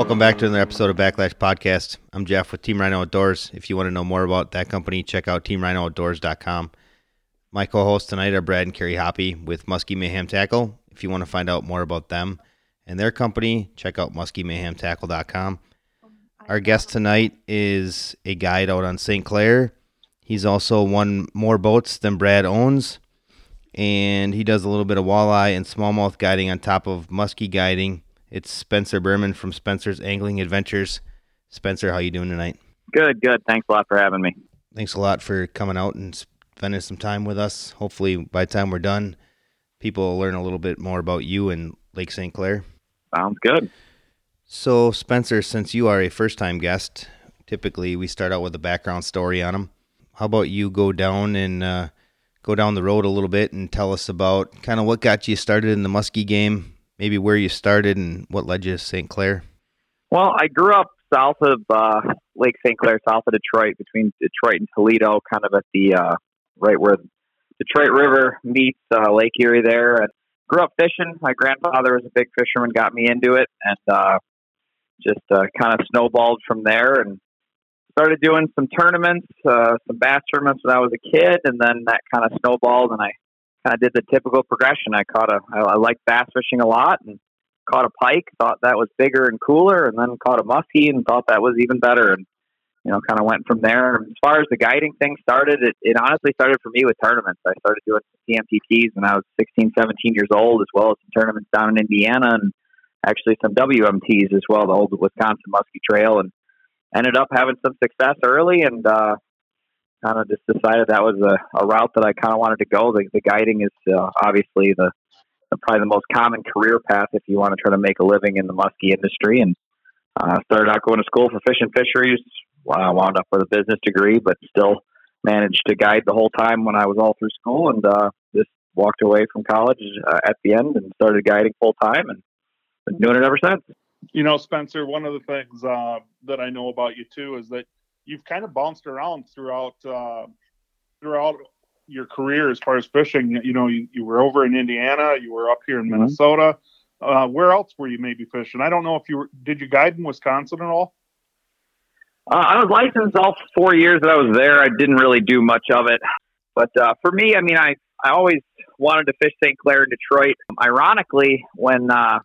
Welcome back to another episode of Backlash Podcast. I'm Jeff with Team Rhino Outdoors. If you want to know more about that company, check out teamrhinooutdoors.com. My co-hosts tonight are Brad and Carrie Hoppy with Muskie Mayhem Tackle. If you want to find out more about them and their company, check out muskiemayhemtackle.com. Our guest tonight is a guide out on St. Clair. He's also won more boats than Brad owns, and he does a little bit of walleye and smallmouth guiding on top of muskie guiding. It's Spencer Berman from Spencer's Angling Adventures. Spencer, how you doing tonight? Good, good. Thanks a lot for having me. Thanks a lot for coming out and spending some time with us. Hopefully, by the time we're done, people will learn a little bit more about you and Lake St. Clair. Sounds good. So, Spencer, since you are a first time guest, typically we start out with a background story on them. How about you go down and uh, go down the road a little bit and tell us about kind of what got you started in the muskie game, maybe where you started and what led you to St. Clair? Well, I grew up south of uh, Lake St. Clair, south of Detroit, between Detroit and Toledo, kind of at the uh, right where the Detroit River meets uh, Lake Erie there. And grew up fishing. My grandfather was a big fisherman, got me into it, and uh, just uh, kind of snowballed from there. And started doing some tournaments, uh, some bass tournaments when I was a kid, and then that kind of snowballed, and I kind of did the typical progression. I caught a, I, I liked bass fishing a lot, and caught a pike, thought that was bigger and cooler, and then caught a muskie and thought that was even better, and you know, kind of went from there. As far as the guiding thing started, it, it honestly started for me with tournaments. I started doing TMTTs when I was 16, 17 years old, as well as some tournaments down in Indiana and actually some WMTs as well, the old Wisconsin Muskie Trail, and ended up having some success early and uh, kind of just decided that was a, a route that I kind of wanted to go. The, the guiding is uh, obviously the, the, probably the most common career path if you want to try to make a living in the muskie industry. And uh, started out going to school for fish and fisheries. I wound up with a business degree, but still managed to guide the whole time when I was all through school, and uh, just walked away from college uh, at the end and started guiding full time, and been doing it ever since. You know, Spencer, one of the things uh, that I know about you too is that you've kind of bounced around throughout uh, throughout your career as far as fishing. You know, you, you were over in Indiana, you were up here in mm-hmm. Minnesota. Uh, where else were you maybe fishing? I don't know if you were. Did you guide in Wisconsin at all? Uh, I was licensed all four years that I was there. I didn't really do much of it, but uh, for me, I mean, I I always wanted to fish St. Clair and Detroit. Ironically, when uh,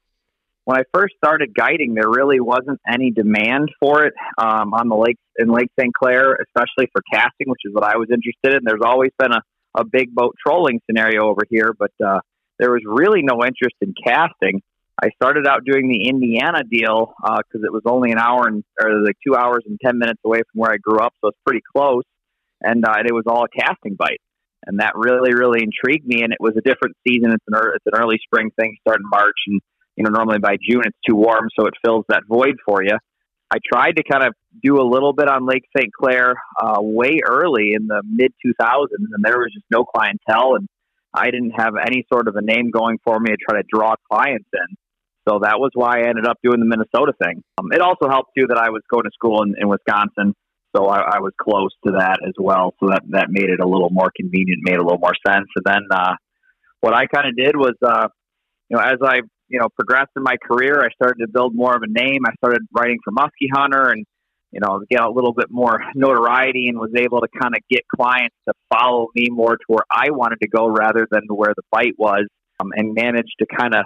when I first started guiding, there really wasn't any demand for it um, on the lake in Lake St. Clair, especially for casting, which is what I was interested in. There's always been a, a big boat trolling scenario over here, but uh, there was really no interest in casting. I started out doing the Indiana deal because uh, it was only an hour and or like two hours and ten minutes away from where I grew up, so it's pretty close, and uh, it was all a casting bite, and that really really intrigued me. And it was a different season; it's an it's an early spring thing, starting March, and you know, normally by June it's too warm, so it fills that void for you. I tried to kind of do a little bit on Lake St. Clair uh, way early in the mid 2000s, and there was just no clientele, and I didn't have any sort of a name going for me to try to draw clients in. So that was why I ended up doing the Minnesota thing. Um, it also helped too that I was going to school in, in Wisconsin, so I, I, was close to that as well. So that that made it a little more convenient, made a little more sense. And then uh, what I kind of did was, uh, you know, as I you know, progressed in my career, I started to build more of a name. I started writing for Muskie Hunter and, you know, get a little bit more notoriety and was able to kind of get clients to follow me more to where I wanted to go rather than where the bite was um, and managed to kind of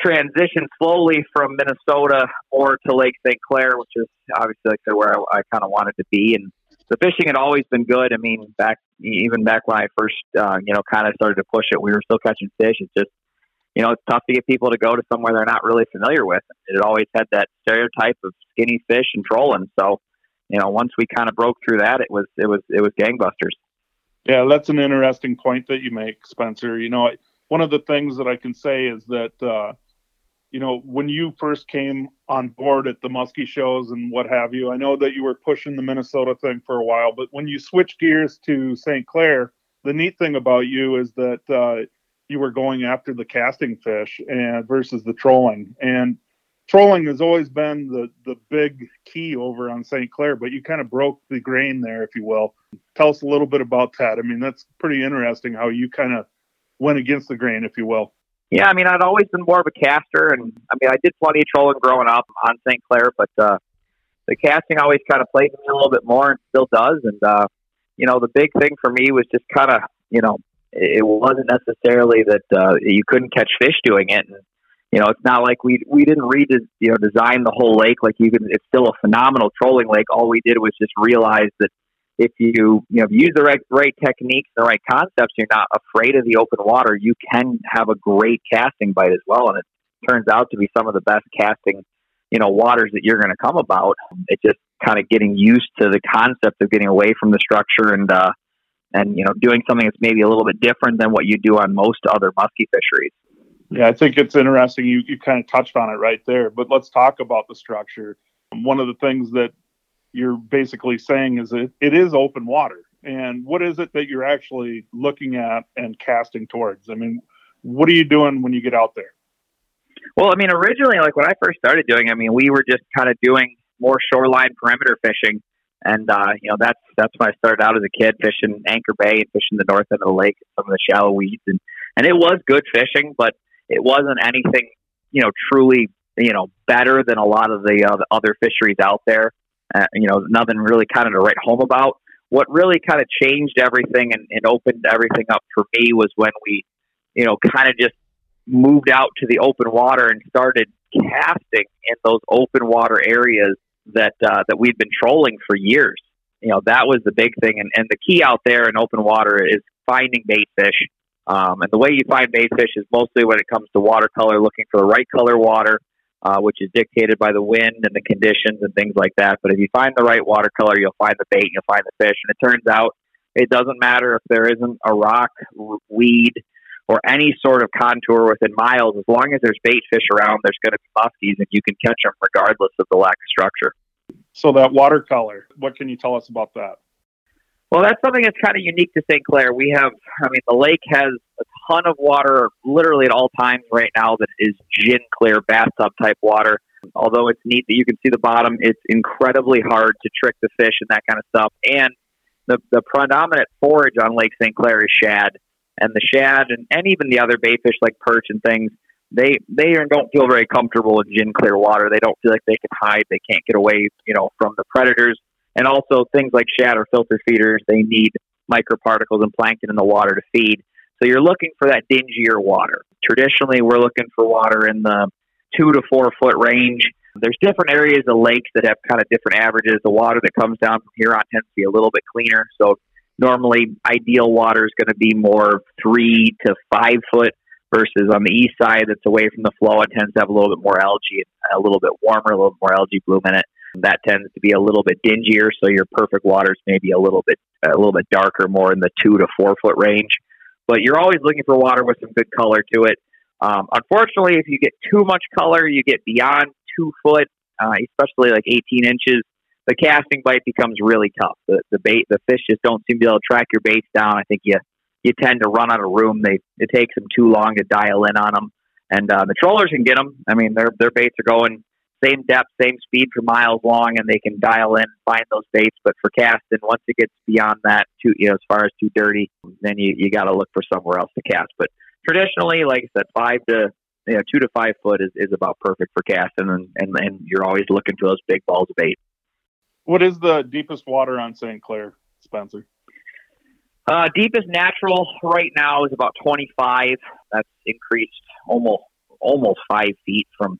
transition slowly from Minnesota or to Lake St. Clair, which is obviously like where I, I kind of wanted to be. And the fishing had always been good. I mean, back even back when I first, uh, you know, kind of started to push it, we were still catching fish. It's just you know, it's tough to get people to go to somewhere they're not really familiar with. It always had that stereotype of skinny fish and trolling. So, you know, once we kind of broke through that, it was it was it was gangbusters. Yeah, that's an interesting point that you make, Spencer. You know, one of the things that I can say is that uh, you know when you first came on board at the muskie shows and what have you, I know that you were pushing the Minnesota thing for a while, but when you switched gears to St. Clair, the neat thing about you is that uh, you were going after the casting fish and versus the trolling. And trolling has always been the the big key over on St. Clair, but you kind of broke the grain there, if you will. Tell us a little bit about that. I mean, that's pretty interesting how you kind of went against the grain, if you will. Yeah, I mean, I'd always been more of a caster, and I mean, I did plenty of trolling growing up on St. Clair, but uh, the casting always kind of played me a little bit more, and still does. And uh, you know, the big thing for me was just kind of, you know, it wasn't necessarily that uh, you couldn't catch fish doing it. And, you know, it's not like we we didn't read you know design the whole lake like you can. It's still a phenomenal trolling lake. All we did was just realize that if you you know you use the right right techniques, the right concepts, you're not afraid of the open water. You can have a great casting bite as well, and it turns out to be some of the best casting you know waters that you're going to come about. It's just kind of getting used to the concept of getting away from the structure and uh, and you know doing something that's maybe a little bit different than what you do on most other musky fisheries. Yeah, I think it's interesting. You you kind of touched on it right there, but let's talk about the structure. One of the things that you're basically saying is that it is open water. And what is it that you're actually looking at and casting towards? I mean, what are you doing when you get out there? Well, I mean, originally, like when I first started doing, I mean, we were just kind of doing more shoreline perimeter fishing, and uh, you know, that's that's when I started out as a kid fishing Anchor Bay and fishing the north end of the lake, some of the shallow weeds, and and it was good fishing, but it wasn't anything, you know, truly, you know, better than a lot of the, uh, the other fisheries out there. Uh, you know, nothing really kind of to write home about. What really kind of changed everything and, and opened everything up for me was when we, you know, kind of just moved out to the open water and started casting in those open water areas that uh, that we'd been trolling for years. You know, that was the big thing, and, and the key out there in open water is finding bait fish. Um, and the way you find bait fish is mostly when it comes to watercolor, looking for the right color water, uh, which is dictated by the wind and the conditions and things like that. But if you find the right watercolor, you'll find the bait, you'll find the fish. And it turns out it doesn't matter if there isn't a rock, weed, or any sort of contour within miles. As long as there's bait fish around, there's going to be muskies, and you can catch them regardless of the lack of structure. So that watercolor, what can you tell us about that? Well, that's something that's kind of unique to St. Clair. We have, I mean, the lake has a ton of water literally at all times right now that is gin clear bathtub type water. Although it's neat that you can see the bottom, it's incredibly hard to trick the fish and that kind of stuff. And the, the predominant forage on Lake St. Clair is shad. And the shad and, and even the other bait fish like perch and things, they they don't feel very comfortable in gin clear water. They don't feel like they can hide. They can't get away, you know, from the predators. And also things like shad or filter feeders, they need microparticles and plankton in the water to feed. So you're looking for that dingier water. Traditionally, we're looking for water in the two to four foot range. There's different areas of lakes that have kind of different averages. The water that comes down from Huron tends to be a little bit cleaner. So normally, ideal water is going to be more three to five foot versus on the east side that's away from the flow. It tends to have a little bit more algae, a little bit warmer, a little more algae bloom in it. That tends to be a little bit dingier, so your perfect water is maybe a little bit a little bit darker, more in the two to four foot range. But you're always looking for water with some good color to it. Um, unfortunately, if you get too much color, you get beyond two foot, uh, especially like 18 inches. The casting bite becomes really tough. The, the bait, the fish just don't seem to be able to track your baits down. I think you you tend to run out of room. They it takes them too long to dial in on them, and uh, the trollers can get them. I mean, their their baits are going same depth, same speed for miles long, and they can dial in, find those baits. But for casting, once it gets beyond that, too, you know, as far as too dirty, then you you got to look for somewhere else to cast. But traditionally, like I said, five to you know two to five foot is, is about perfect for casting, and, and and you're always looking for those big balls of bait. What is the deepest water on St. Clair, Spencer? Uh, deepest natural right now is about 25. That's increased almost almost five feet from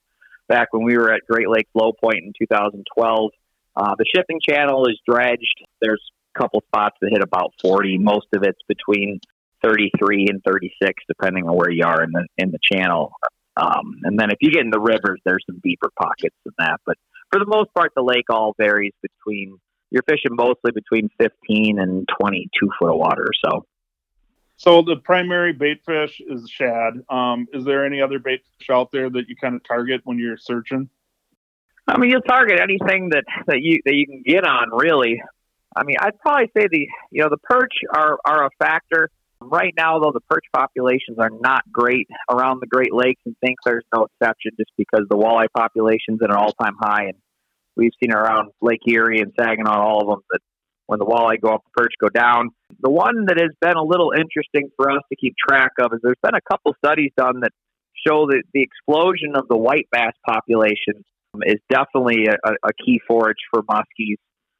back when we were at Great Lake Low Point in 2012. Uh, the shipping channel is dredged. There's a couple spots that hit about 40. Most of it's between 33 and 36, depending on where you are in the in the channel. Um, and then if you get in the rivers, there's some deeper pockets than that. But for the most part, the lake all varies between you're fishing mostly between 15 and 22 foot of water. So so the primary bait fish is shad. Um, is there any other bait fish out there that you kind of target when you're searching? I mean, you'll target anything that, that you that you can get on. Really, I mean, I'd probably say the you know the perch are are a factor. Right now, though, the perch populations are not great around the Great Lakes, and St. Clair's no exception, just because the walleye population's at an all time high, and we've seen around Lake Erie and Saginaw, all of them that when the walleye go up, the perch go down. The one that has been a little interesting for us to keep track of is there's been a couple studies done that show that the explosion of the white bass population is definitely a, a key forage for muskies.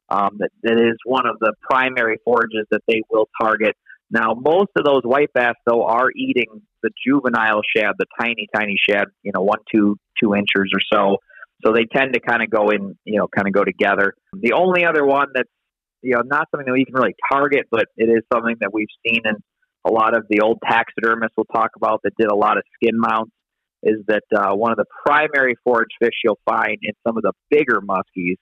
Um, that, that is one of the primary forages that they will target. Now, most of those white bass, though, are eating the juvenile shad, the tiny, tiny shad, you know, one, two, two inches or so. So they tend to kind of go in, you know, kind of go together. The only other one that's, you know, not something that we can really target, but it is something that we've seen in a lot of the old taxidermists will talk about that did a lot of skin mounts is that uh, one of the primary forage fish you'll find in some of the bigger muskies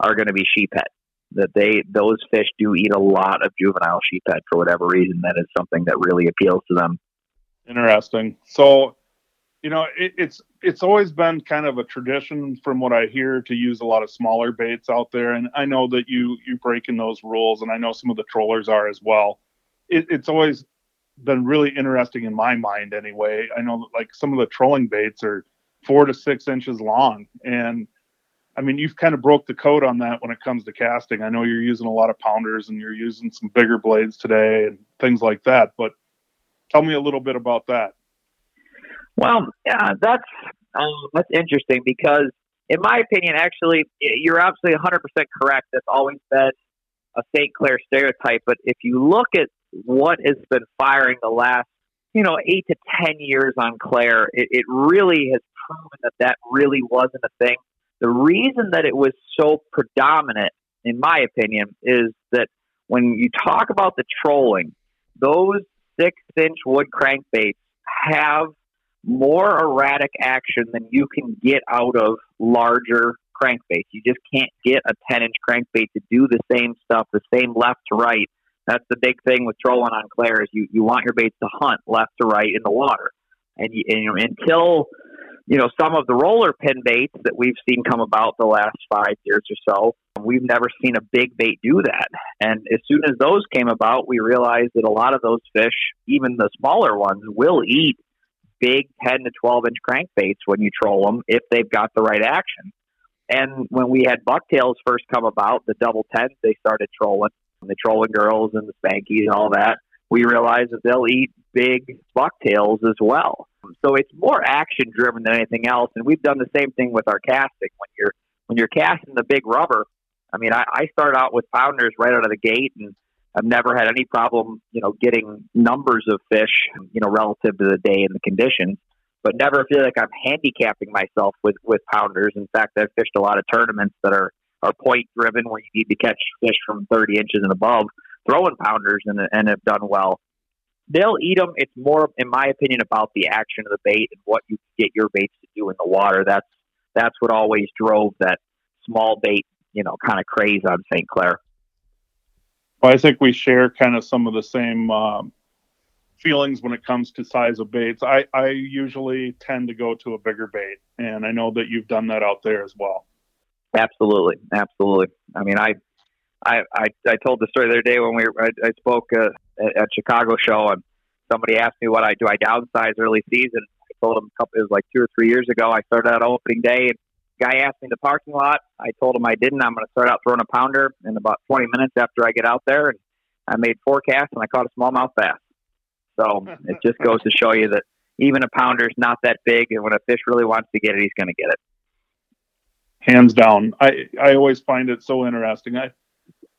are going to be sheephead. That they those fish do eat a lot of juvenile sheephead for whatever reason. That is something that really appeals to them. Interesting. So, you know, it, it's it's always been kind of a tradition, from what I hear, to use a lot of smaller baits out there, and I know that you you breaking those rules, and I know some of the trollers are as well. It, it's always been really interesting in my mind anyway. I know that like some of the trolling baits are four to six inches long. And I mean, you've kind of broke the code on that when it comes to casting. I know you're using a lot of pounders and you're using some bigger blades today and things like that. But tell me a little bit about that. Well, yeah, that's um, that's interesting because, in my opinion, actually, you're absolutely 100% correct. That's always been a St. Clair stereotype. But if you look at what has been firing the last, you know, eight to 10 years on Clair, it, it really has proven that that really wasn't a thing. The reason that it was so predominant, in my opinion, is that when you talk about the trolling, those six inch wood crankbaits have more erratic action than you can get out of larger crankbaits. You just can't get a 10 inch crankbait to do the same stuff, the same left to right that's the big thing with trolling on Clair is you, you want your baits to hunt left to right in the water. And, you, and you know, until you know some of the roller pin baits that we've seen come about the last five years or so, we've never seen a big bait do that. And as soon as those came about, we realized that a lot of those fish, even the smaller ones, will eat big 10 to 12 inch crankbaits when you troll them if they've got the right action. And when we had bucktails first come about, the double tens they started trolling the trolling girls and the spankies and all that, we realize that they'll eat big bucktails as well. So it's more action driven than anything else. And we've done the same thing with our casting. When you're when you're casting the big rubber, I mean, I, I start out with pounders right out of the gate, and I've never had any problem, you know, getting numbers of fish, you know, relative to the day and the conditions. But never feel like I'm handicapping myself with with pounders. In fact, I've fished a lot of tournaments that are are point driven where you need to catch fish from 30 inches and above, throwing pounders and, and have done well. They'll eat them. It's more, in my opinion, about the action of the bait and what you get your baits to do in the water. That's that's what always drove that small bait, you know, kind of craze on St. Clair. Well, I think we share kind of some of the same um, feelings when it comes to size of baits. I, I usually tend to go to a bigger bait, and I know that you've done that out there as well. Absolutely, absolutely. I mean, I, I, I, I told the story the other day when we were, I, I spoke uh, at, at Chicago show, and somebody asked me what I do. I downsize early season. I told him a couple, it was like two or three years ago. I started out opening day, and guy asked me in the parking lot. I told him I didn't. I'm going to start out throwing a pounder in about 20 minutes after I get out there, and I made four casts and I caught a smallmouth bass. So it just goes to show you that even a pounder is not that big, and when a fish really wants to get it, he's going to get it hands down. I I always find it so interesting. I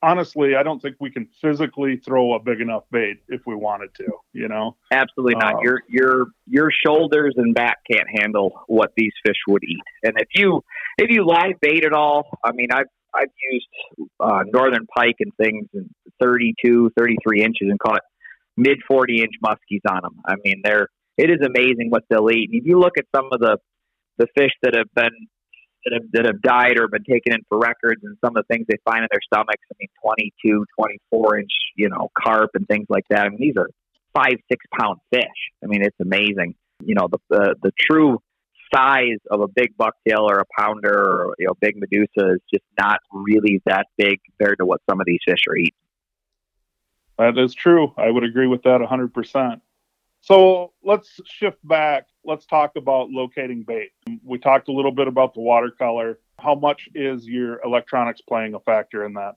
honestly, I don't think we can physically throw a big enough bait if we wanted to. You know, absolutely not. Um, your your your shoulders and back can't handle what these fish would eat. And if you if you live bait at all, I mean, I've I've used uh, northern pike and things in 32, 33 inches and caught mid 40 inch muskies on them. I mean, they're it is amazing what they'll eat. And if you look at some of the the fish that have been that have, that have died or been taken in for records and some of the things they find in their stomachs. I mean, 22, 24 inch, you know, carp and things like that. I mean, these are five, six pound fish. I mean, it's amazing. You know, the, the, the true size of a big bucktail or a pounder or, you know, big Medusa is just not really that big compared to what some of these fish are eating. That is true. I would agree with that 100%. So let's shift back. Let's talk about locating bait. We talked a little bit about the watercolor. How much is your electronics playing a factor in that?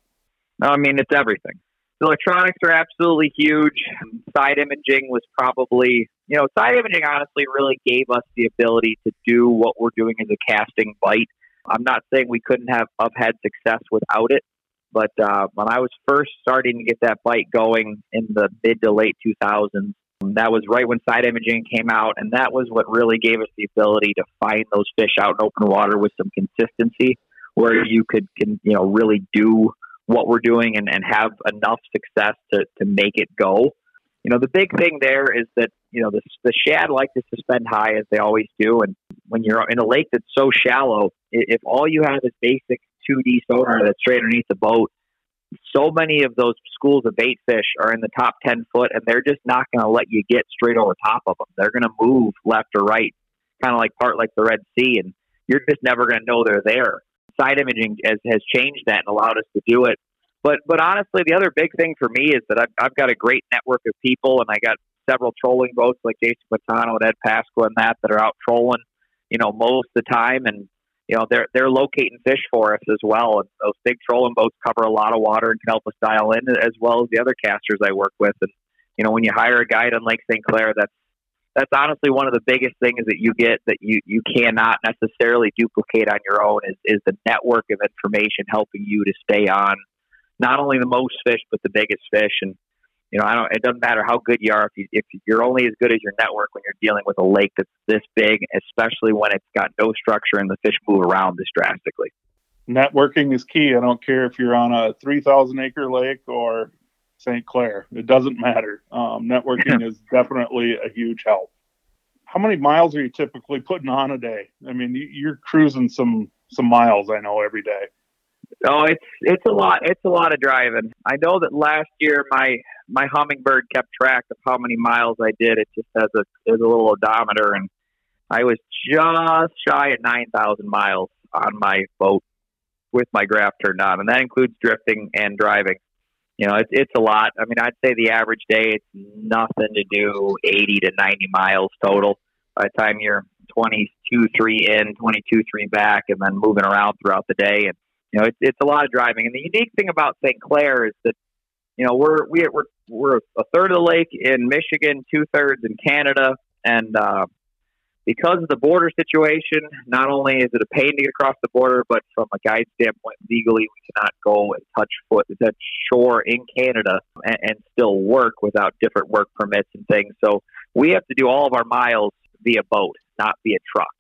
I mean, it's everything. the electronics are absolutely huge. Side imaging was probably, you know, side imaging honestly really gave us the ability to do what we're doing as a casting bite. I'm not saying we couldn't have, have had success without it, but uh, when I was first starting to get that bite going in the mid to late 2000s, that was right when side imaging came out, and that was what really gave us the ability to find those fish out in open water with some consistency, where you could, can, you know, really do what we're doing and, and have enough success to, to make it go. You know, the big thing there is that, you know, the, the shad like to suspend high as they always do. And when you're in a lake that's so shallow, if all you have is basic 2D sonar that's straight underneath the boat, so many of those schools of bait fish are in the top 10 foot and they're just not going to let you get straight over top of them. They're going to move left or right, kind of like part like the Red Sea, and you're just never going to know they're there. Side imaging has, has changed that and allowed us to do it. But but honestly, the other big thing for me is that I've, I've got a great network of people, and I got several trolling boats like Jason Quintano and Ed Pasqua and that that are out trolling, you know, most of the time, and you know they're they're locating fish for us as well. And those big trolling boats cover a lot of water and can help us dial in as well as the other casters I work with. And you know when you hire a guide on Lake St. Clair, that's that's honestly one of the biggest things that you get that you you cannot necessarily duplicate on your own is is the network of information helping you to stay on not only the most fish but the biggest fish and you know, I don't. It doesn't matter how good you are if you if you're only as good as your network when you're dealing with a lake that's this big, especially when it's got no structure and the fish move around this drastically. Networking is key. I don't care if you're on a 3,000 acre lake or St. Clair. It doesn't matter. Um, networking is definitely a huge help. How many miles are you typically putting on a day? I mean, you're cruising some some miles. I know every day. Oh, it's it's a lot. It's a lot of driving. I know that last year my my Humminbird kept track of how many miles I did. It just has a has a little odometer, and I was just shy at nine thousand miles on my boat with my graph turned on, and that includes drifting and driving. You know, it's it's a lot. I mean, I'd say the average day it's nothing to do eighty to ninety miles total. By the time you're twenty two three in, twenty two three back, and then moving around throughout the day, and you know, it's it's a lot of driving. And the unique thing about St. Clair is that you know we're we, we're we're a third of the lake in Michigan, two thirds in Canada, and uh, because of the border situation, not only is it a pain to get across the border, but from a guide standpoint, legally we cannot go and touch foot touch shore in Canada and, and still work without different work permits and things. So we have to do all of our miles via boat, not via truck.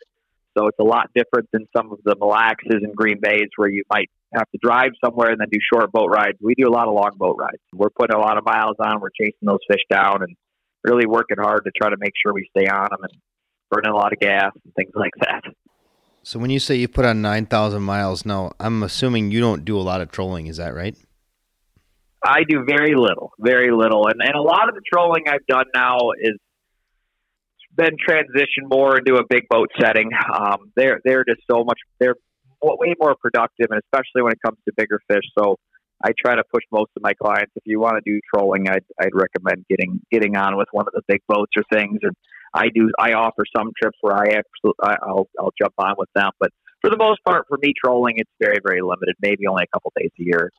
So it's a lot different than some of the Mille Lacs and Green Bays where you might have to drive somewhere and then do short boat rides. We do a lot of long boat rides. We're putting a lot of miles on. We're chasing those fish down and really working hard to try to make sure we stay on them and burning a lot of gas and things like that. So when you say you put on 9,000 miles, now I'm assuming you don't do a lot of trolling. Is that right? I do very little, very little. And, and a lot of the trolling I've done now is been transition more into a big boat setting. Um, they're they're just so much they're way more productive, and especially when it comes to bigger fish. So I try to push most of my clients. If you want to do trolling, I'd I'd recommend getting getting on with one of the big boats or things. And I do I offer some trips where I absolutely I'll I'll jump on with them, but for the most part, for me trolling, it's very very limited. Maybe only a couple days a year.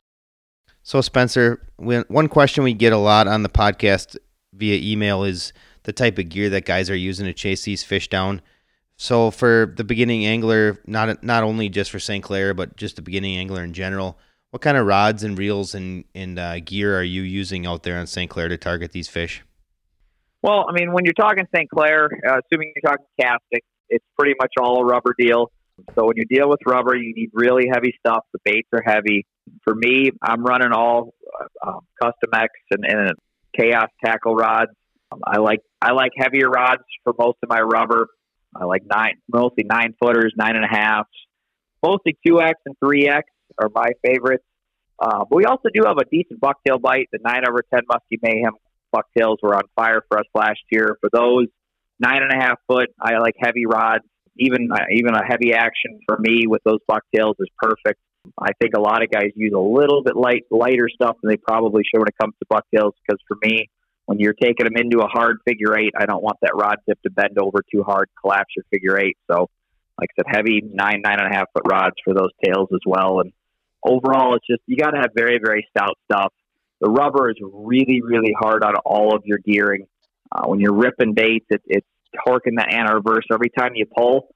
So Spencer, one question we get a lot on the podcast via email is the type of gear that guys are using to chase these fish down. So for the beginning angler, not not only just for St. Clair, but just the beginning angler in general, what kind of rods and reels and and uh, gear are you using out there on St. Clair to target these fish? Well, I mean, when you're talking St. Clair, uh, assuming you're talking casting, it's pretty much all a rubber deal. So when you deal with rubber, you need really heavy stuff. The baits are heavy. For me, I'm running all uh, um, Custom X and, and Chaos tackle rods. I like I like heavier rods for most of my rubber. I like nine, mostly nine footers, nine and a half. Mostly two X and three X are my favorites. Uh, but we also do have a decent bucktail bite. The nine over ten Muskie Mayhem bucktails were on fire for us last year. For those nine and a half foot, I like heavy rods. Even uh, even a heavy action for me with those bucktails is perfect. I think a lot of guys use a little bit light lighter stuff than they probably should when it comes to bucktails. Because for me, when you're taking them into a hard figure eight, I don't want that rod tip to bend over too hard, collapse your figure eight. So, like I said, heavy nine, nine and a half foot rods for those tails as well. And overall, it's just, you got to have very, very stout stuff. the rubber is really, really hard on all of your gearing. Uh, when you're ripping baits, it, it's torquing the anti-reverse every time you pull,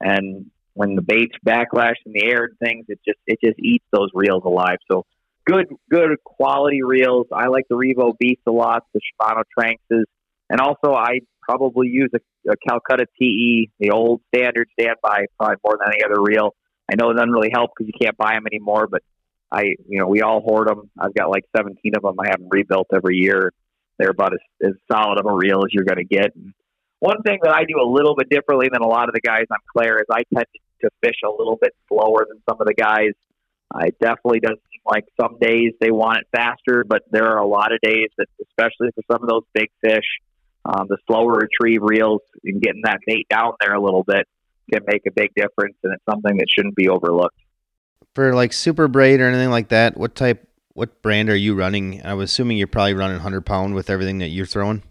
and when the baits backlash in the air and things, it just it just eats those reels alive. So good, good quality reels. I like the Revo Beast a lot, the Shimano Tranxes, and also I probably use a, a Calcutta TE, the old standard standby, probably more than any other reel. I know it doesn't really help because you can't buy them anymore, but I, you know, we all hoard them. I've got like 17 of them. I have them rebuilt every year. They're about as, as solid of a reel as you're going to get. And one thing that I do a little bit differently than a lot of the guys on Clair is I tend to fish a little bit slower than some of the guys. Uh, it definitely does like some days they want it faster, but there are a lot of days that, especially for some of those big fish, um, the slower retrieve reels and getting that bait down there a little bit can make a big difference, and it's something that shouldn't be overlooked. For like super braid or anything like that, what type, what brand are you running? I was assuming you're probably running 100 pound with everything that you're throwing.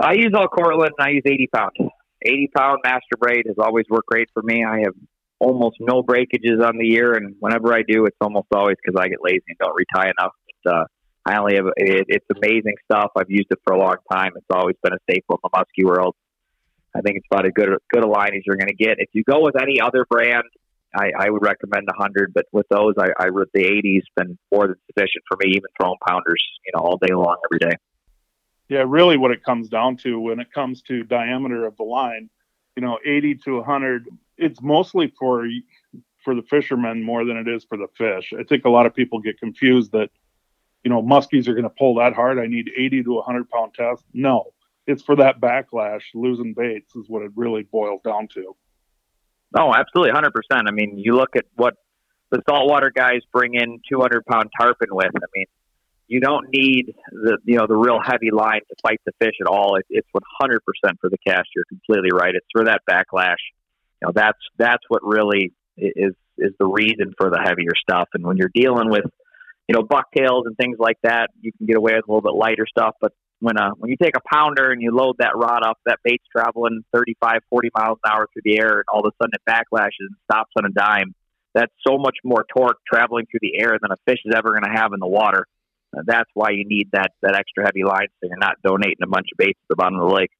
I use all Cortland, and I use 80 pound. 80 pound master braid has always worked great for me. I have almost no breakages on the year, and whenever I do, it's almost always because I get lazy and don't retie enough. But, uh, I only have it, it's amazing stuff. I've used it for a long time. It's always been a staple in the muskie world. I think it's about as good good a line as you're going to get. If you go with any other brand, I, I would recommend a hundred. But with those, I, I the 80s been more than sufficient for me, even throwing pounders, you know, all day long, every day. Yeah, really, what it comes down to when it comes to diameter of the line, you know, 80 to 100, it's mostly for for the fishermen more than it is for the fish. I think a lot of people get confused that, you know, muskies are going to pull that hard. I need 80 to 100 pound test. No, it's for that backlash. Losing baits is what it really boils down to. Oh, absolutely, hundred percent. I mean, you look at what the saltwater guys bring in two hundred pound tarpon with. I mean, you don't need the you know the real heavy line to fight the fish at all. It, it's one hundred percent for the cast. You're completely right. It's for that backlash. Know, that's that's what really is is the reason for the heavier stuff. And when you're dealing with you know bucktails and things like that, you can get away with a little bit lighter stuff. But when uh when you take a pounder and you load that rod up, that bait's traveling 35, 40 miles an hour through the air, and all of a sudden it backlashes and stops on a dime. That's so much more torque traveling through the air than a fish is ever going to have in the water. Uh, that's why you need that that extra heavy line, so you're not donating a bunch of baits to the bottom of the lake.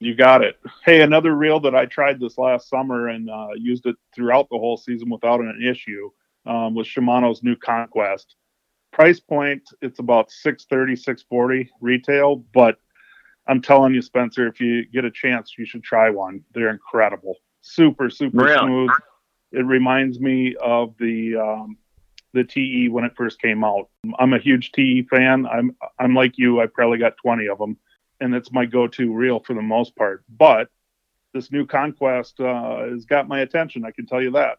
You got it. Hey, another reel that I tried this last summer and uh, used it throughout the whole season without an issue um, was Shimano's new Conquest. Price point it's about 630 640 retail but i'm telling you spencer if you get a chance you should try one. They're incredible. Super super really? smooth. It reminds me of the um, the te when it first came out. I'm a huge te fan. I'm i'm like you. I probably got 20 of them and it's my go-to reel for the most part but this new conquest uh, has got my attention i can tell you that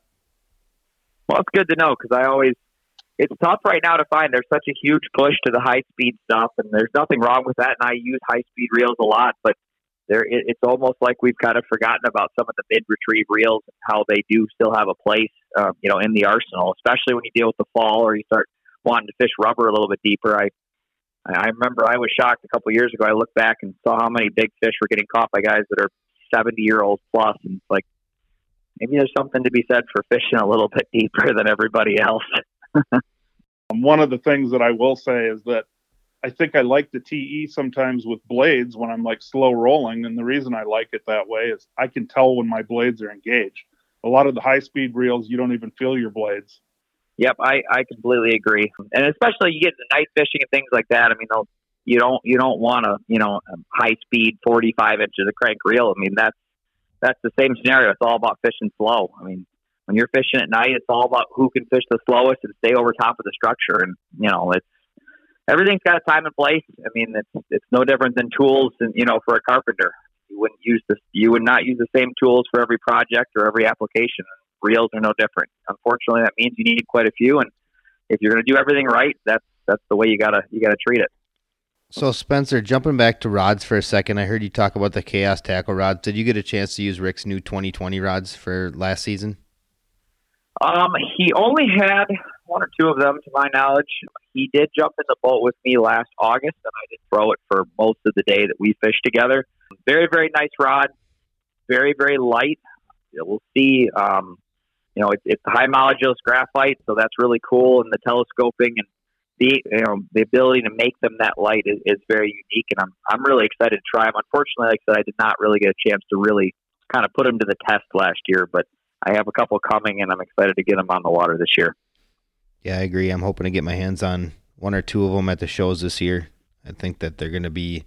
well it's good to know because i always it's tough right now to find. There's such a huge push to the high speed stuff, and there's nothing wrong with that. And I use high speed reels a lot, but there it, it's almost like we've kind of forgotten about some of the mid retrieve reels and how they do still have a place, um, you know, in the arsenal, especially when you deal with the fall or you start wanting to fish rubber a little bit deeper. I I remember I was shocked a couple years ago. I looked back and saw how many big fish were getting caught by guys that are 70 year olds plus, and it's like maybe there's something to be said for fishing a little bit deeper than everybody else. Um, one of the things that I will say is that I think I like the TE sometimes with blades when I'm like slow rolling. And the reason I like it that way is I can tell when my blades are engaged. A lot of the high speed reels, you don't even feel your blades. Yep, I, I completely agree. And especially you get into night fishing and things like that. I mean, you don't you don't want a you know um, high speed 45 inches of crank reel. I mean that's that's the same scenario. It's all about fishing slow. I mean, when you're fishing at night, it's all about who can fish the slowest and stay over top of the structure. And you know, it's everything's got a time and place. I mean, it's it's no different than tools, and you know, for a carpenter, you wouldn't use this. You would not use the same tools for every project or every application. Reels are no different. Unfortunately, that means you need quite a few, and if you're going to do everything right, that's that's the way you gotta you gotta treat it. So Spencer, jumping back to rods for a second, I heard you talk about the Chaos tackle rods. Did you get a chance to use Rick's new 2020 rods for last season? Um, he only had one or two of them, to my knowledge. He did jump in the boat with me last August, and I did throw it for most of the day that we fished together. Very, very nice rod. Very, very light. We'll see. Um, you know, it's, it's high modulus graphite, so that's really cool. And the telescoping and the you know the ability to make them that light is, is very unique, and I'm I'm really excited to try them. Unfortunately, like I said, I did not really get a chance to really kind of put them to the test last year, but I have a couple coming, and I'm excited to get them on the water this year. Yeah, I agree. I'm hoping to get my hands on one or two of them at the shows this year. I think that they're going to be.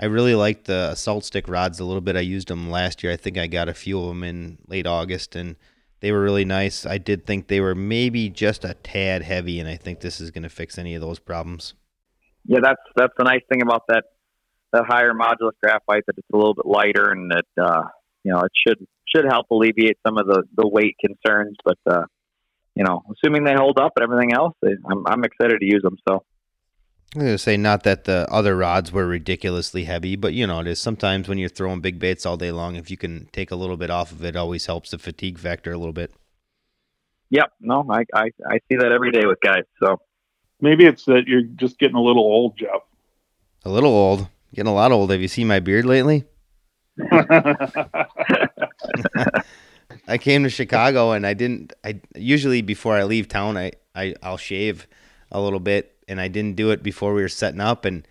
I really like the salt stick rods a little bit. I used them last year. I think I got a few of them in late August, and they were really nice. I did think they were maybe just a tad heavy, and I think this is going to fix any of those problems. Yeah, that's that's the nice thing about that that higher modulus graphite that it's a little bit lighter and that uh, you know it should should help alleviate some of the the weight concerns. But uh, you know, assuming they hold up and everything else, I'm I'm excited to use them. So. I'm going to say not that the other rods were ridiculously heavy, but you know, it is sometimes when you're throwing big baits all day long, if you can take a little bit off of it, always helps the fatigue factor a little bit. Yep. No, I, I, I see that every day with guys. So maybe it's that you're just getting a little old, Jeff. A little old. Getting a lot old. Have you seen my beard lately? I came to Chicago and I didn't I usually before I leave town I, I I'll shave a little bit and I didn't do it before we were setting up. And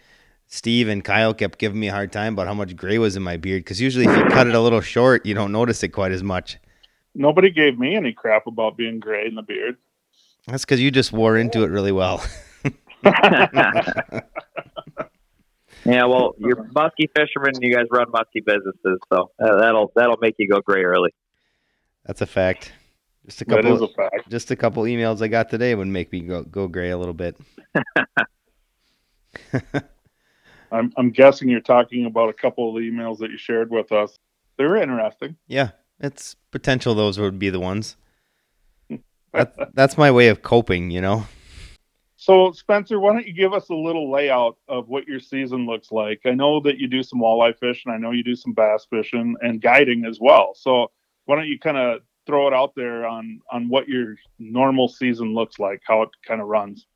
Steve and Kyle kept giving me a hard time about how much gray was in my beard because usually if you cut it a little short, you don't notice it quite as much. Nobody gave me any crap about being gray in the beard. That's because you just wore into it really well. yeah, well, you're musky fishermen. You guys run musky businesses, so uh, that'll that'll make you go gray early. That's a fact. Just a couple. A just a couple emails I got today would make me go go gray a little bit. I'm I'm guessing you're talking about a couple of the emails that you shared with us. They were interesting. Yeah, it's potential. Those would be the ones. that, that's my way of coping, you know. So, Spencer, why don't you give us a little layout of what your season looks like? I know that you do some walleye fishing. I know you do some bass fishing and guiding as well. So, why don't you kind of throw it out there on on what your normal season looks like, how it kind of runs.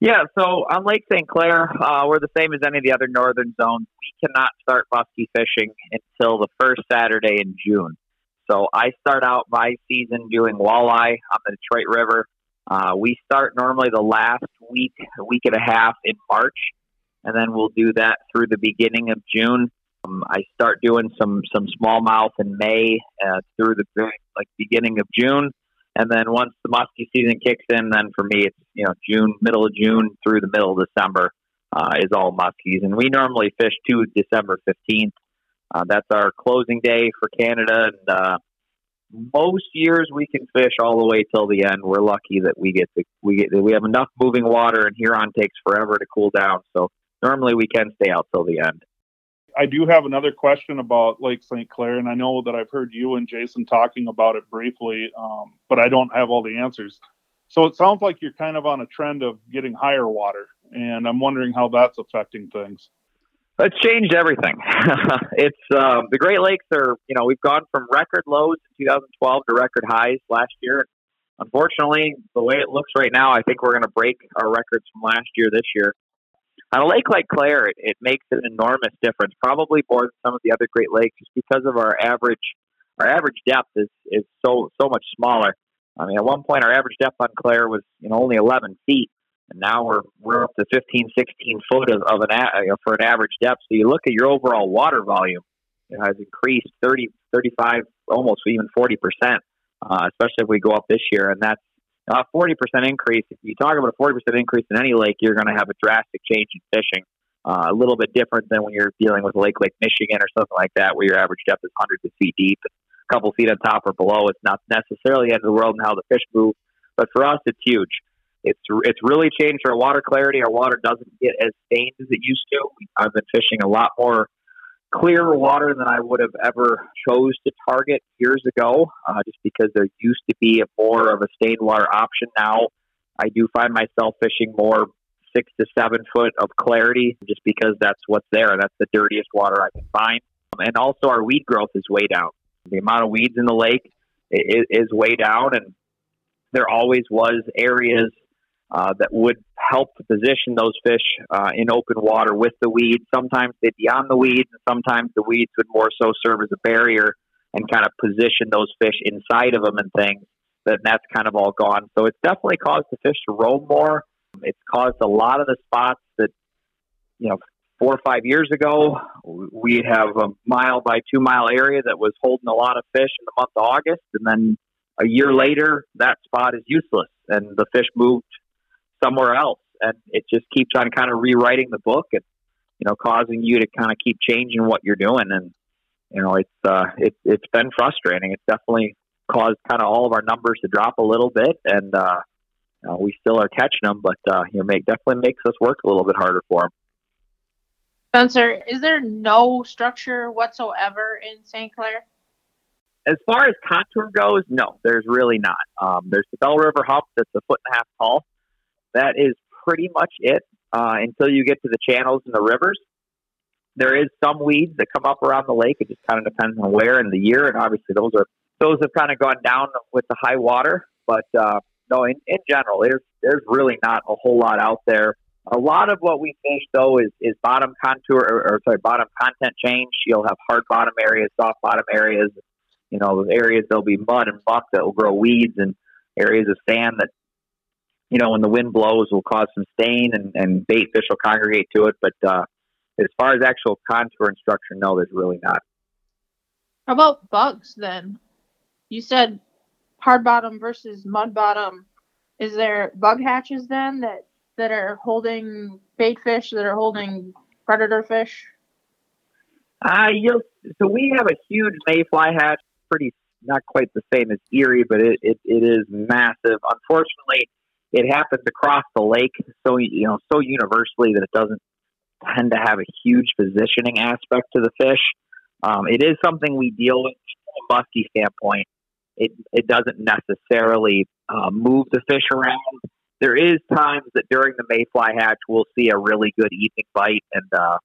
Yeah, so on Lake St. Clair, uh, we're the same as any of the other northern zones. We cannot start muskie fishing until the first Saturday in June. So I start out my season doing walleye on the Detroit River. Uh, we start normally the last week, a week and a half in March, and then we'll do that through the beginning of June. Um, I start doing some some smallmouth in May uh, through the like beginning of June, and then once the muskie season kicks in, then for me it's you know June, middle of June through the middle of December uh, is all muskies, and we normally fish to December fifteenth. Uh, that's our closing day for Canada, and uh, most years we can fish all the way till the end. We're lucky that we get to we get we have enough moving water, and Huron takes forever to cool down. So normally we can stay out till the end. I do have another question about Lake St. Clair, and I know that I've heard you and Jason talking about it briefly, um, but I don't have all the answers. So it sounds like you're kind of on a trend of getting higher water, and I'm wondering how that's affecting things. It's changed everything. it's um, the Great Lakes are, you know, we've gone from record lows in 2012 to record highs last year. Unfortunately, the way it looks right now, I think we're going to break our records from last year this year on a lake like Clair, it, it makes an enormous difference, probably more than some of the other Great Lakes, just because of our average our average depth is is so so much smaller. I mean, at one point our average depth on Clair was you know only 11 feet, and now we're we're up to 15, 16 foot of, of an you know, for an average depth. So you look at your overall water volume, it has increased 30, 35, almost even 40 percent, uh, especially if we go up this year, and that's a 40% increase, if you talk about a 40% increase in any lake, you're going to have a drastic change in fishing. Uh, a little bit different than when you're dealing with lake like Michigan or something like that, where your average depth is hundreds of feet deep, a couple feet on top or below. It's not necessarily end of the world in how the fish move, but for us, it's huge. It's it's really changed our water clarity. Our water doesn't get as stained as it used to. I've been fishing a lot more clearer water than I would have ever chose to target years ago, uh, just because there used to be a more of a stained water option. Now I do find myself fishing more six to seven foot of clarity, just because that's what's there. That's the dirtiest water I can find. And also our weed growth is way down. The amount of weeds in the lake is, is way down, and there always was areas uh, that would help to position those fish uh, in open water with the weeds. Sometimes they'd be on the weeds, and sometimes the weeds would more so serve as a barrier and kind of position those fish inside of them and things. That that's kind of all gone. So it's definitely caused the fish to roam more. it's caused a lot of the spots that, you know, four or five years ago, we have a mile by two mile area that was holding a lot of fish in the month of August. And then a year later, that spot is useless and the fish moved somewhere else. And it just keeps on kind of rewriting the book and, you know, causing you to kind of keep changing what you're doing. And, you know, it's, uh, it, it's been frustrating. It's definitely caused kind of all of our numbers to drop a little bit. And, uh, you know, we still are catching them, but, uh, you know, make, definitely makes us work a little bit harder for them. Spencer, is there no structure whatsoever in St. Clair? As far as contour goes, no, there's really not. Um, there's the Belle River hump that's a foot and a half tall. That is pretty much it uh, until you get to the channels and the rivers. There is some weeds that come up around the lake. It just kind of depends on where in the year, and obviously those are those have kind of gone down with the high water. But uh, no, in, in general, there's there's really not a whole lot out there a lot of what we fish though is, is bottom contour or, or sorry, bottom content change. You'll have hard bottom areas, soft bottom areas. You know, areas there'll be mud and buck that will grow weeds, and areas of sand that, you know, when the wind blows will cause some stain, and, and bait fish will congregate to it. But uh, as far as actual contour and structure, no, there's really not. How about bugs then? You said hard bottom versus mud bottom. Is there bug hatches then that that are holding bait fish that are holding predator fish? Uh, you so we have a huge mayfly hatch, pretty not quite the same as Erie, but it, it, it is massive. Unfortunately, it happens across the lake so you know so universally that it doesn't tend to have a huge positioning aspect to the fish. Um, it is something we deal with from a musky standpoint. It it doesn't necessarily uh, move the fish around there is times that during the mayfly hatch we'll see a really good evening bite and uh,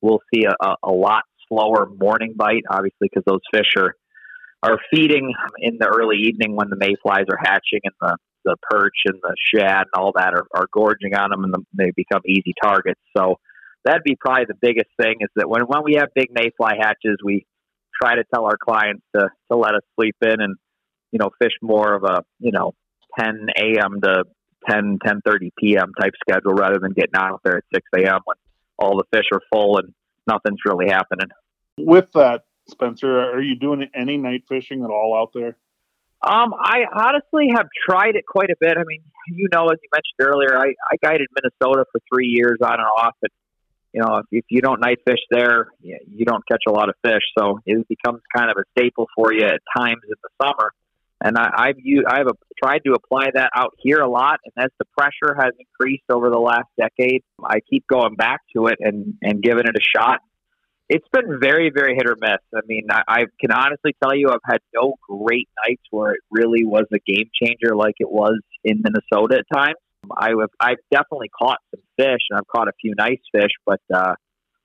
we'll see a, a, a lot slower morning bite, obviously because those fish are are feeding in the early evening when the mayflies are hatching and the the perch and the shad and all that are, are gorging on them and the, they become easy targets. So that'd be probably the biggest thing is that when when we have big mayfly hatches, we try to tell our clients to to let us sleep in and you know fish more of a you know 10 a.m. to 10, 10.30 p.m. type schedule rather than getting out there at 6 a.m. when all the fish are full and nothing's really happening. With that, Spencer, are you doing any night fishing at all out there? Um, I honestly have tried it quite a bit. I mean, you know, as you mentioned earlier, I, I guided Minnesota for three years on and off. And, you know, if, if you don't night fish there, you, don't catch a lot of fish. So it becomes kind of a staple for you at times in the summer and I, I've used, I've a, tried to apply that out here a lot. And as the pressure has increased over the last decade, I keep going back to it and and giving it a shot. It's been very, very hit or miss. I mean, I, I can honestly tell you, I've had no great nights where it really was a game changer like it was in Minnesota at times. I have, I've definitely caught some fish, and I've caught a few nice fish, but uh,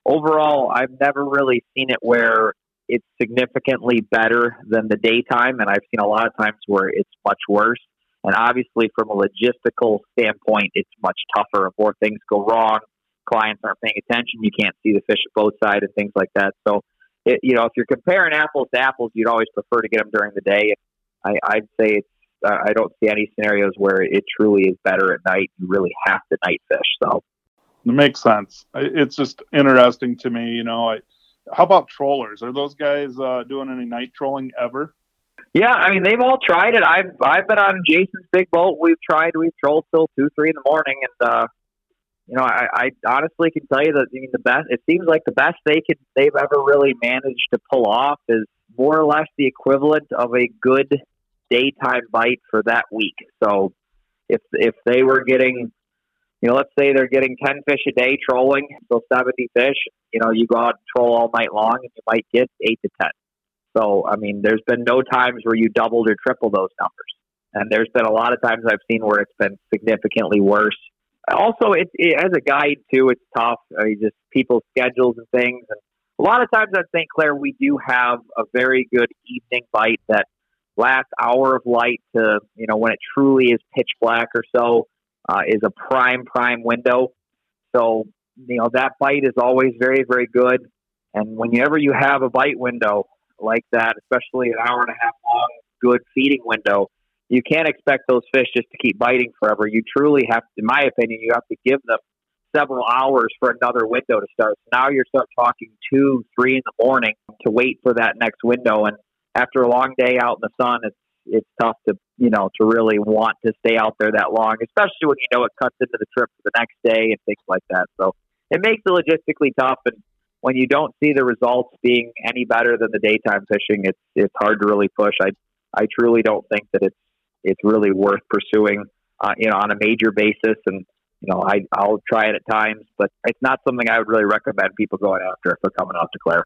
overall, I've never really seen it where it's significantly better than the daytime, and I've seen a lot of times where it's much worse. And obviously, from a logistical standpoint, it's much tougher. More things go wrong, clients aren't paying attention, you can't see the fish at both sides and things like that. So, it, you know, if you're comparing apples to apples, you'd always prefer to get them during the day. I, I'd say it's. Uh, I don't see any scenarios where it truly is better at night. You really have to night fish. So, it makes sense. It's just interesting to me. You know, I how about trollers? Are those guys uh, doing any night trolling ever? Yeah, I mean they've all tried it. I've I've been on Jason's big boat. We've tried. We've trolled till two, three in the morning, and uh, you know I, I honestly can tell you that I mean the best. It seems like the best they could they've ever really managed to pull off is more or less the equivalent of a good daytime bite for that week. So if if they were getting you know, let's say they're getting 10 fish a day trolling, so 70 fish, you know, you go out and troll all night long and you might get 8 to 10. So, I mean, there's been no times where you doubled or tripled those numbers. And there's been a lot of times I've seen where it's been significantly worse. Also, it, it as a guide too, it's tough. I mean, just people's schedules and things. And a lot of times at St. Clair, we do have a very good evening bite that last hour of light to, you know, when it truly is pitch black or so uh, is a prime prime window. So you know that bite is always very very good. And whenever you have a bite window like that, especially an hour and a half long, good feeding window, you can't expect those fish just to keep biting forever. You truly have, in my opinion, you have to give them several hours for another window to start. So now you're start talking two, three in the morning to wait for that next window. And after a long day out in the sun, it's it's tough to you know to really want to stay out there that long, especially when you know it cuts into the trip for the next day and things like that. So it makes it logistically tough. And when you don't see the results being any better than the daytime fishing, it's it's hard to really push. I I truly don't think that it's it's really worth pursuing, uh, you know, on a major basis. And you know, I I'll try it at times, but it's not something I would really recommend people going after if they're coming out to Clair.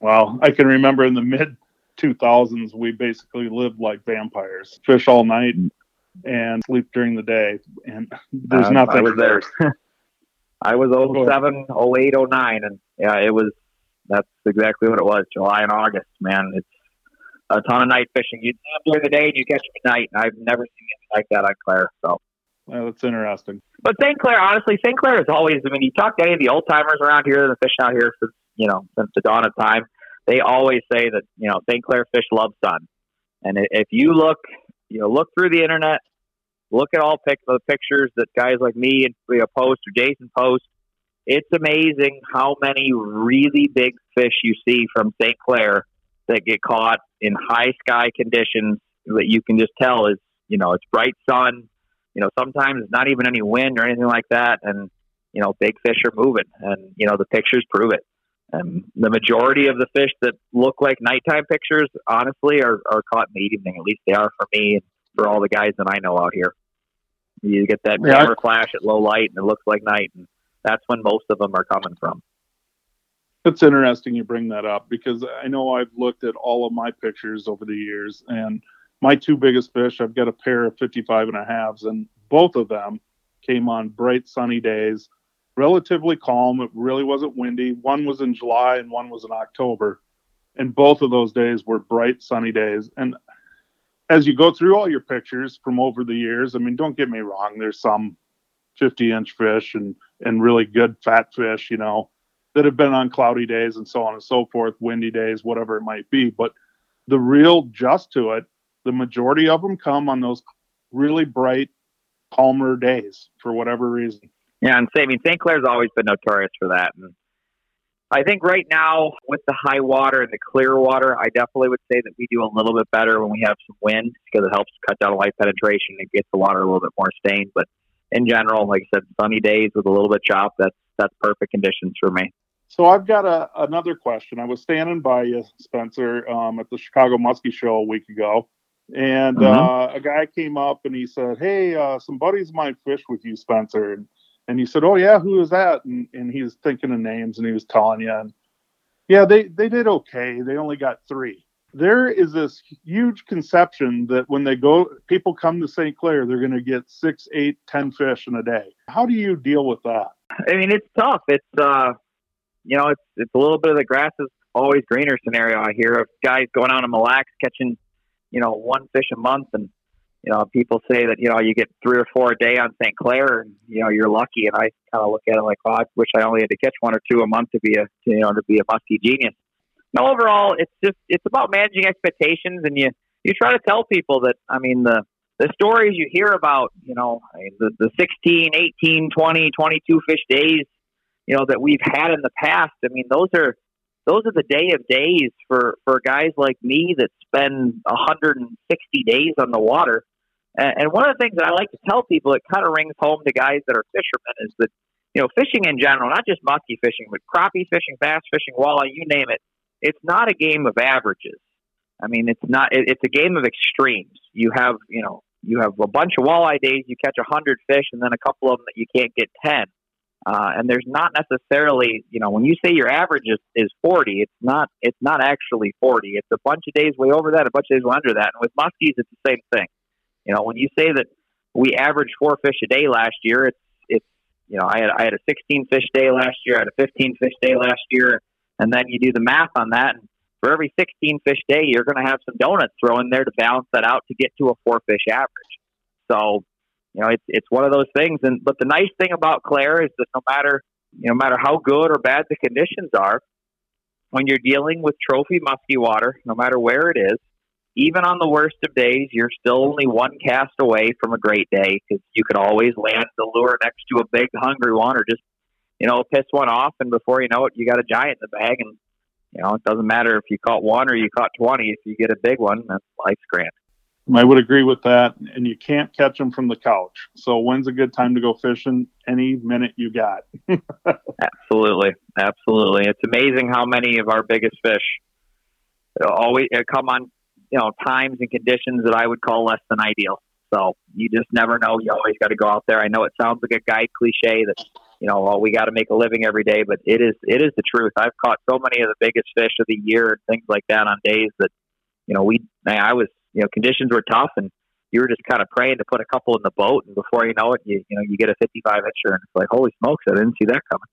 Well, I can remember in the mid 2000s, we basically lived like vampires, fish all night and sleep during the day. And there's uh, nothing. I was there. I was 07, 08, 09, and yeah, it was. That's exactly what it was. July and August, man. It's a ton of night fishing. You during the day and you catch them at night. And I've never seen anything like that on Clair. So yeah, that's interesting. But St. Clair, honestly, St. Clair is always. I mean, you talk to any of the old timers around here that fish out here since you know since the dawn of time. They always say that you know St. Clair fish love sun, and if you look, you know, look through the internet, look at all pic- the pictures that guys like me and you know, post or Jason post. It's amazing how many really big fish you see from St. Clair that get caught in high sky conditions that you can just tell is, you know, it's bright sun. You know, sometimes it's not even any wind or anything like that. And, you know, big fish are moving and, you know, the pictures prove it. And the majority of the fish that look like nighttime pictures, honestly, are, are caught in the evening. At least they are for me and for all the guys that I know out here. You get that yeah. camera flash at low light and it looks like night. And that's when most of them are coming from. It's interesting you bring that up because I know I've looked at all of my pictures over the years and my two biggest fish, I've got a pair of 55 and a halves and both of them came on bright sunny days, relatively calm. It really wasn't windy. One was in July and one was in October. And both of those days were bright sunny days. And as you go through all your pictures from over the years, I mean, don't get me wrong, there's some 50 inch fish and, and really good fat fish, you know, that have been on cloudy days and so on and so forth, windy days, whatever it might be. But the real just to it, the majority of them come on those really bright, calmer days for whatever reason. Yeah, and I mean St. Clair's always been notorious for that. And I think right now with the high water and the clear water, I definitely would say that we do a little bit better when we have some wind because it helps cut down light penetration and gets the water a little bit more stained. But in general, like I said, sunny days with a little bit chop, that's that's perfect conditions for me. So I've got a, another question. I was standing by you, Spencer, um, at the Chicago Muskie Show a week ago, and mm-hmm. uh, a guy came up and he said, "Hey, uh, some buddies of mine fish with you, Spencer." And, and he said, "Oh yeah, who is that?" And, and he was thinking of names and he was telling you. And yeah, they they did okay. They only got three. There is this huge conception that when they go, people come to St. Clair, they're going to get six, eight, ten fish in a day. How do you deal with that? I mean, it's tough. It's uh, you know, it's it's a little bit of the grass is always greener scenario I hear of guys going out on Mille Lacs catching, you know, one fish a month and you know, people say that, you know, you get three or four a day on St. Clair and, you know, you're lucky. And I kind of look at it like, oh, I wish I only had to catch one or two a month to be a, you know, to be a muskie genius. No, overall, it's just, it's about managing expectations. And you, you try to tell people that, I mean, the, the stories you hear about, you know, the, the 16, 18, 20, 22 fish days, you know, that we've had in the past. I mean, those are those are the day of days for for guys like me that spend 160 days on the water. And, and one of the things that I like to tell people, it kind of rings home to guys that are fishermen, is that you know, fishing in general, not just muskie fishing, but crappie fishing, bass fishing, walleye, you name it. It's not a game of averages. I mean, it's not. It, it's a game of extremes. You have, you know, you have a bunch of walleye days, you catch a hundred fish, and then a couple of them that you can't get ten. Uh, and there's not necessarily, you know, when you say your average is, is 40, it's not, it's not actually 40. It's a bunch of days way over that, a bunch of days way under that. And with muskies, it's the same thing. You know, when you say that we averaged four fish a day last year, it's, it's, you know, I had, I had a 16 fish day last year, I had a 15 fish day last year. And then you do the math on that. And for every 16 fish day, you're going to have some donuts thrown in there to balance that out to get to a four fish average. So, you know, it's it's one of those things. And but the nice thing about Clair is that no matter you know, no matter how good or bad the conditions are, when you're dealing with trophy musky water, no matter where it is, even on the worst of days, you're still only one cast away from a great day because you could always land the lure next to a big hungry one or just, you know, piss one off. And before you know it, you got a giant in the bag. And, you know, it doesn't matter if you caught one or you caught 20. If you get a big one, that's life's grand. I would agree with that. And you can't catch them from the couch. So when's a good time to go fishing? Any minute you got. absolutely, absolutely. It's amazing how many of our biggest fish always uh, come on, you know, times and conditions that I would call less than ideal. So you just never know. You always got to go out there. I know it sounds like a guide cliche that you know, well, we got to make a living every day, but it is it is the truth. I've caught so many of the biggest fish of the year and things like that on days that you know we I was you know conditions were tough and you were just kind of praying to put a couple in the boat, and before you know it, you you know you get a 55 incher, and it's like holy smokes, I didn't see that coming.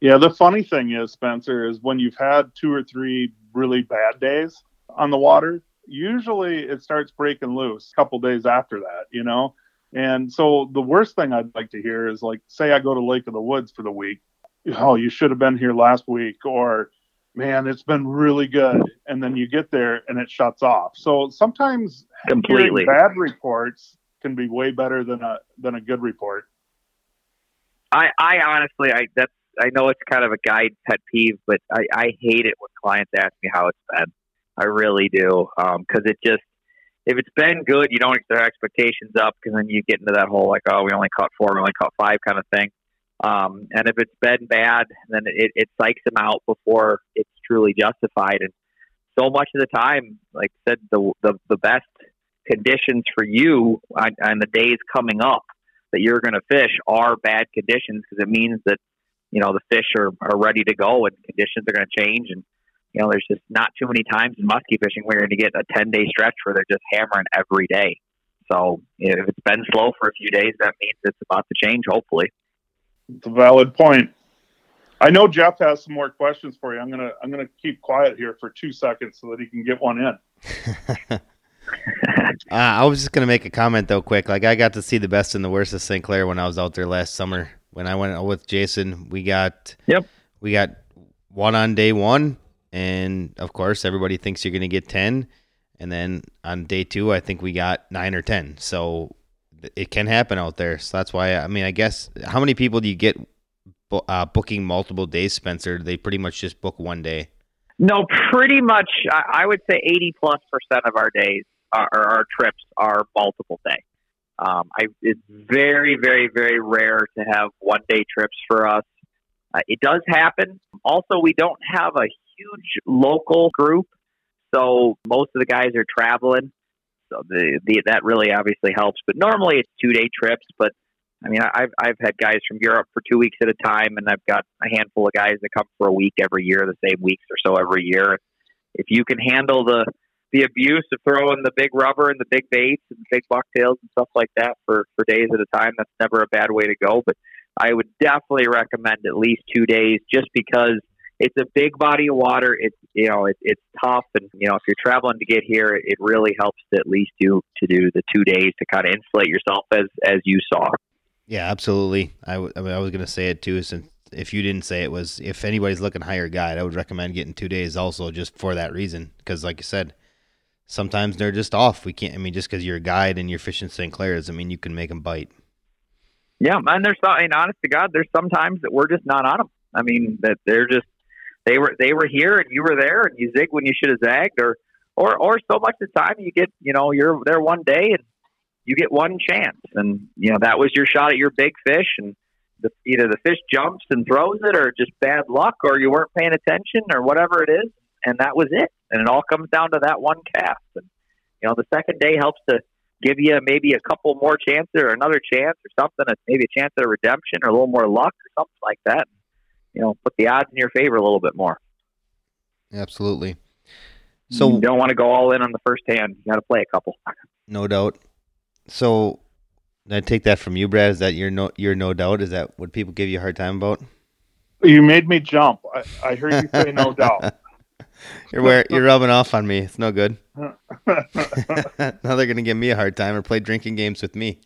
Yeah, the funny thing is, Spencer, is when you've had two or three really bad days on the water, usually it starts breaking loose a couple days after that, you know. And so the worst thing I'd like to hear is like, say I go to Lake of the Woods for the week. Oh, you should have been here last week, or man, it's been really good. And then you get there and it shuts off. So sometimes completely bad reports can be way better than a than a good report. I, I honestly, I that's I know it's kind of a guide pet peeve, but I, I hate it when clients ask me how it's been. I really do, because um, it just if it's been good, you don't get their expectations up because then you get into that whole like, oh, we only caught four, we only caught five kind of thing. Um, and if it's been bad, then it, it psychs them out before it's truly justified. And so much of the time, like I said, the the, the best conditions for you on, on the days coming up that you're going to fish are bad conditions because it means that you know the fish are, are ready to go and conditions are going to change and you know there's just not too many times in muskie fishing where you're going to get a 10 day stretch where they're just hammering every day. So if it's been slow for a few days that means it's about to change hopefully. It's a valid point. I know jeff has some more questions for you. I'm going to i'm going to keep quiet here for two seconds so that he can get one in. Uh, I was just gonna make a comment though, quick. Like I got to see the best and the worst of St. Clair when I was out there last summer. When I went with Jason, we got yep, we got one on day one, and of course everybody thinks you're going to get ten, and then on day two I think we got nine or ten. So it can happen out there. So that's why I mean I guess how many people do you get uh, booking multiple days, Spencer? They pretty much just book one day. No, pretty much. I would say eighty plus percent of our days, our, our trips are multiple days. Um, I, it's very, very, very rare to have one day trips for us. Uh, it does happen. Also, we don't have a huge local group, so most of the guys are traveling. So the, the that really obviously helps. But normally it's two day trips. But I mean, I've I've had guys from Europe for two weeks at a time, and I've got a handful of guys that come for a week every year, the same weeks or so every year. If you can handle the the abuse of throwing the big rubber and the big baits and the big bucktails and stuff like that for, for days at a time. That's never a bad way to go. But I would definitely recommend at least two days just because it's a big body of water. It's you know it, it's tough, and you know if you're traveling to get here, it really helps to at least do to do the two days to kind of insulate yourself as as you saw. Yeah, absolutely. I, w- I, mean, I was going to say it too. Since if you didn't say it was, if anybody's looking to hire guide, I would recommend getting two days also, just for that reason. Because like you said, sometimes they're just off. We can't. I mean, just because you're a guide and you're fishing St. Clair doesn't mean you can make them bite. Yeah, and there's mean, honest to God, there's sometimes that we're just not on them. I mean, that they're just they were they were here and you were there and you zig when you should have zagged, or or or so much of the time you get you know you're there one day and you get one chance, and you know that was your shot at your big fish, and the, either the fish jumps and throws it, or just bad luck, or you weren't paying attention, or whatever it is, and that was it and it all comes down to that one cast. And you know, the second day helps to give you maybe a couple more chances or another chance or something, maybe a chance at a redemption or a little more luck or something like that. You know, put the odds in your favor a little bit more. Absolutely. So you don't want to go all in on the first hand. You got to play a couple. No doubt. So, I take that from you, Brad. Is that your no your no doubt? Is that what people give you a hard time about? You made me jump. I, I heard you say no doubt. You're where you're rubbing off on me. It's no good. now they're gonna give me a hard time or play drinking games with me.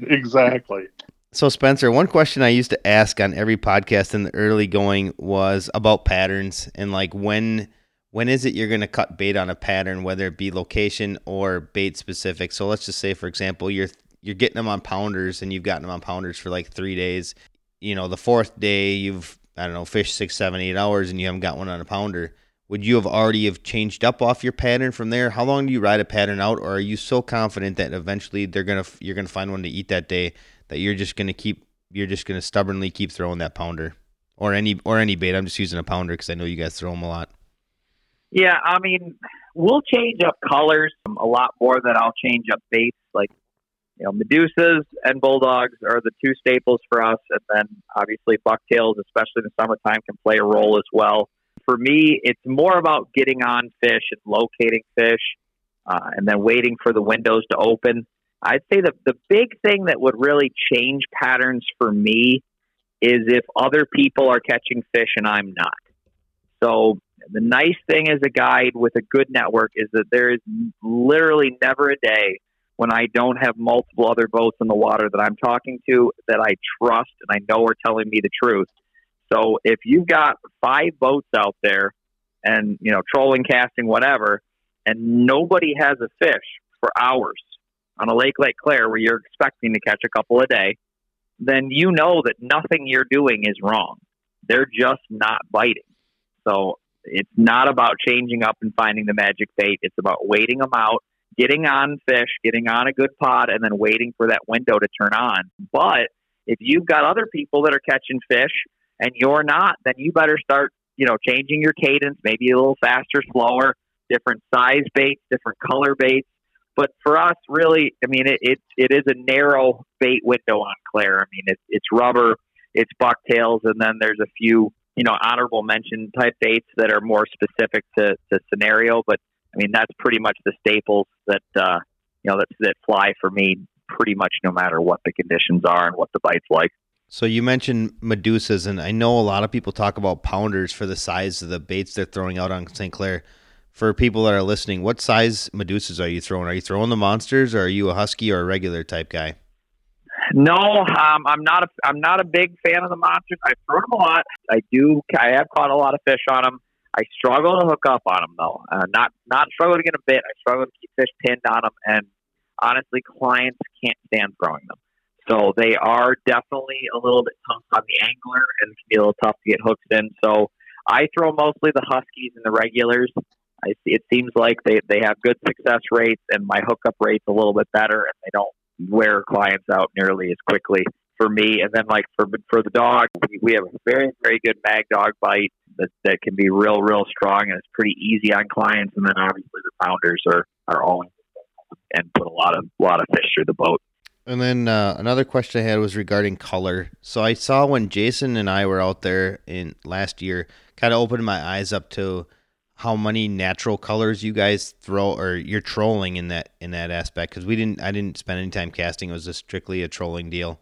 Exactly. So Spencer, one question I used to ask on every podcast in the early going was about patterns and like when when is it you're going to cut bait on a pattern, whether it be location or bait specific? So let's just say, for example, you're you're getting them on pounders and you've gotten them on pounders for like three days. You know, the fourth day you've I don't know fished six, seven, eight hours and you haven't got one on a pounder. Would you have already have changed up off your pattern from there? How long do you ride a pattern out, or are you so confident that eventually they're gonna you're gonna find one to eat that day that you're just gonna keep you're just gonna stubbornly keep throwing that pounder or any or any bait? I'm just using a pounder because I know you guys throw them a lot. Yeah, I mean, we'll change up colors a lot more than I'll change up baits. Like, you know, Medusas and Bull Dawgs are the two staples for us. And then obviously bucktails, especially in the summertime, can play a role as well. For me, it's more about getting on fish and locating fish uh, and then waiting for the windows to open. I'd say the, the big thing that would really change patterns for me is if other people are catching fish and I'm not. So the nice thing as a guide with a good network is that there is literally never a day when I don't have multiple other boats in the water that I'm talking to that I trust and I know are telling me the truth. So if you've got five boats out there and, you know, trolling, casting, whatever, and nobody has a fish for hours on a lake like Clair where you're expecting to catch a couple a day, then you know that nothing you're doing is wrong. They're just not biting. So it's not about changing up and finding the magic bait. It's about waiting them out, getting on fish, getting on a good pod, and then waiting for that window to turn on. But if you've got other people that are catching fish and you're not, then you better start, you know, changing your cadence, maybe a little faster, slower, different size baits, different color baits. But for us, really, I mean, it it, it is a narrow bait window on Clair. I mean, it's it's rubber, it's bucktails, and then there's a few you know, honorable mention type baits that are more specific to, to scenario. But I mean, that's pretty much the staples that, uh, you know, that, that fly for me pretty much no matter what the conditions are and what the bite's like. So you mentioned Medusas, and I know a lot of people talk about pounders for the size of the baits they're throwing out on St. Clair. For people that are listening, what size Medusas are you throwing? Are you throwing the monsters, or are you a husky or a regular type guy? No, um, I'm not a I'm not a big fan of the monsters. I've thrown them a lot. I do. I have caught a lot of fish on them. I struggle to hook up on them though. Uh, not not struggle to get a bit. I struggle to keep fish pinned on them, and honestly, clients can't stand throwing them. So they are definitely a little bit tough on the angler, and can be a little tough to get hooked in. So I throw mostly the huskies and the regulars. I see. It seems like they they have good success rates, and my hookup rate's a little bit better, and they don't wear clients out nearly as quickly for me. And then like for for the dog, we, we have a very very good mag dawg bite that that can be real real strong and it's pretty easy on clients. And then obviously the pounders are are always and put a lot of lot of fish through the boat. And then uh, another question I had was regarding color. So I saw when Jason and I were out there in last year, kind of opened my eyes up to how many natural colors you guys throw or you're trolling in that in that aspect because we didn't I didn't spend any time casting it was just strictly a trolling deal.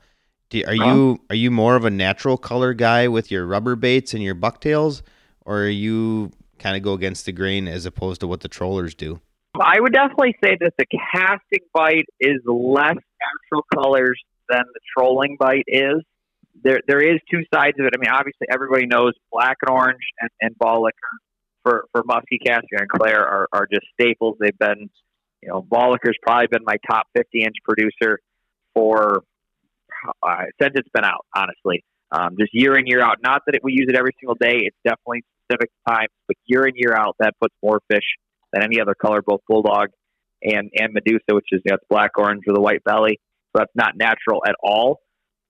Do, are uh-huh. you are you more of a natural color guy with your rubber baits and your bucktails, or are you kind of go against the grain as opposed to what the trollers do? I would definitely say that the casting bite is less natural colors than the trolling bite is. There there is two sides of it. I mean, obviously everybody knows black and orange and, and ball liquor for for Muskie Casting and Clair are, are just staples. They've been, you know, Bollicker's probably been my top 50 inch producer for uh, since it's been out. Honestly, um, just year in year out. Not that it, we use it every single day. It's definitely specific times, but year in year out, that puts more fish than any other color, both bull dawg and and Medusa, which is that's black orange with a white belly. So that's not natural at all.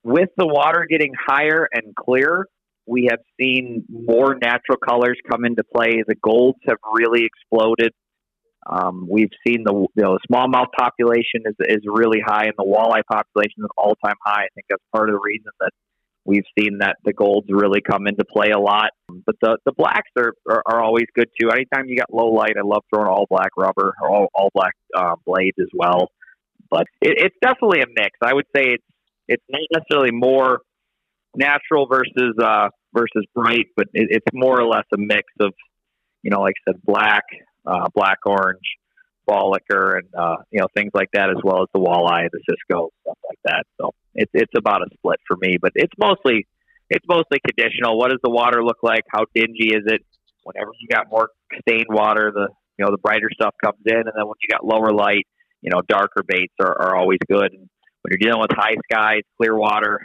With the water getting higher and clearer, we have seen more natural colors come into play. The golds have really exploded. Um, we've seen the you know smallmouth population is is really high, and the walleye population is all time high. I think that's part of the reason that we've seen that the golds really come into play a lot. But the the blacks are, are, are always good too. Anytime you got low light, I love throwing all black rubber or all, all black uh, blades as well. But it, it's definitely a mix. I would say it's it's not necessarily more natural versus uh, versus bright, but it, it's more or less a mix of, you know, like I said, black, uh, black orange, ball liquor, and uh, you know things like that, as well as the walleye, the Cisco, stuff like that. So it's it's about a split for me, but it's mostly it's mostly conditional. What does the water look like? How dingy is it? Whenever you got more stained water, the you know the brighter stuff comes in, and then when you got lower light, you know darker baits are, are always good. And when you're dealing with high skies, clear water,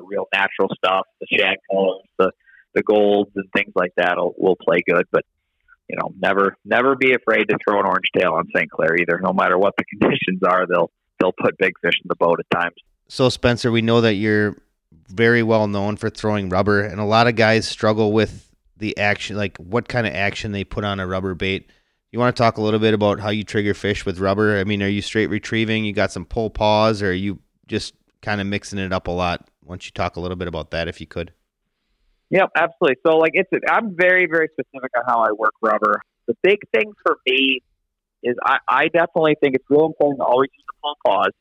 the, real natural stuff, the shad colors, the the golds and things like that will, will play good. But you know, never never be afraid to throw an orange tail on St. Clair either. No matter what the conditions are, they'll they'll put big fish in the boat at times. So Spencer, we know that you're very well known for throwing rubber, and a lot of guys struggle with the action, like what kind of action they put on a rubber bait. You want to talk a little bit about how you trigger fish with rubber? I mean, are you straight retrieving? You got some pull pause, or are you just kind of mixing it up a lot? Why don't you talk a little bit about that if you could? Yep, absolutely. So, like, it's I'm very, very specific on how I work rubber. The big thing for me is I, I definitely think it's real important to always use the pull pause,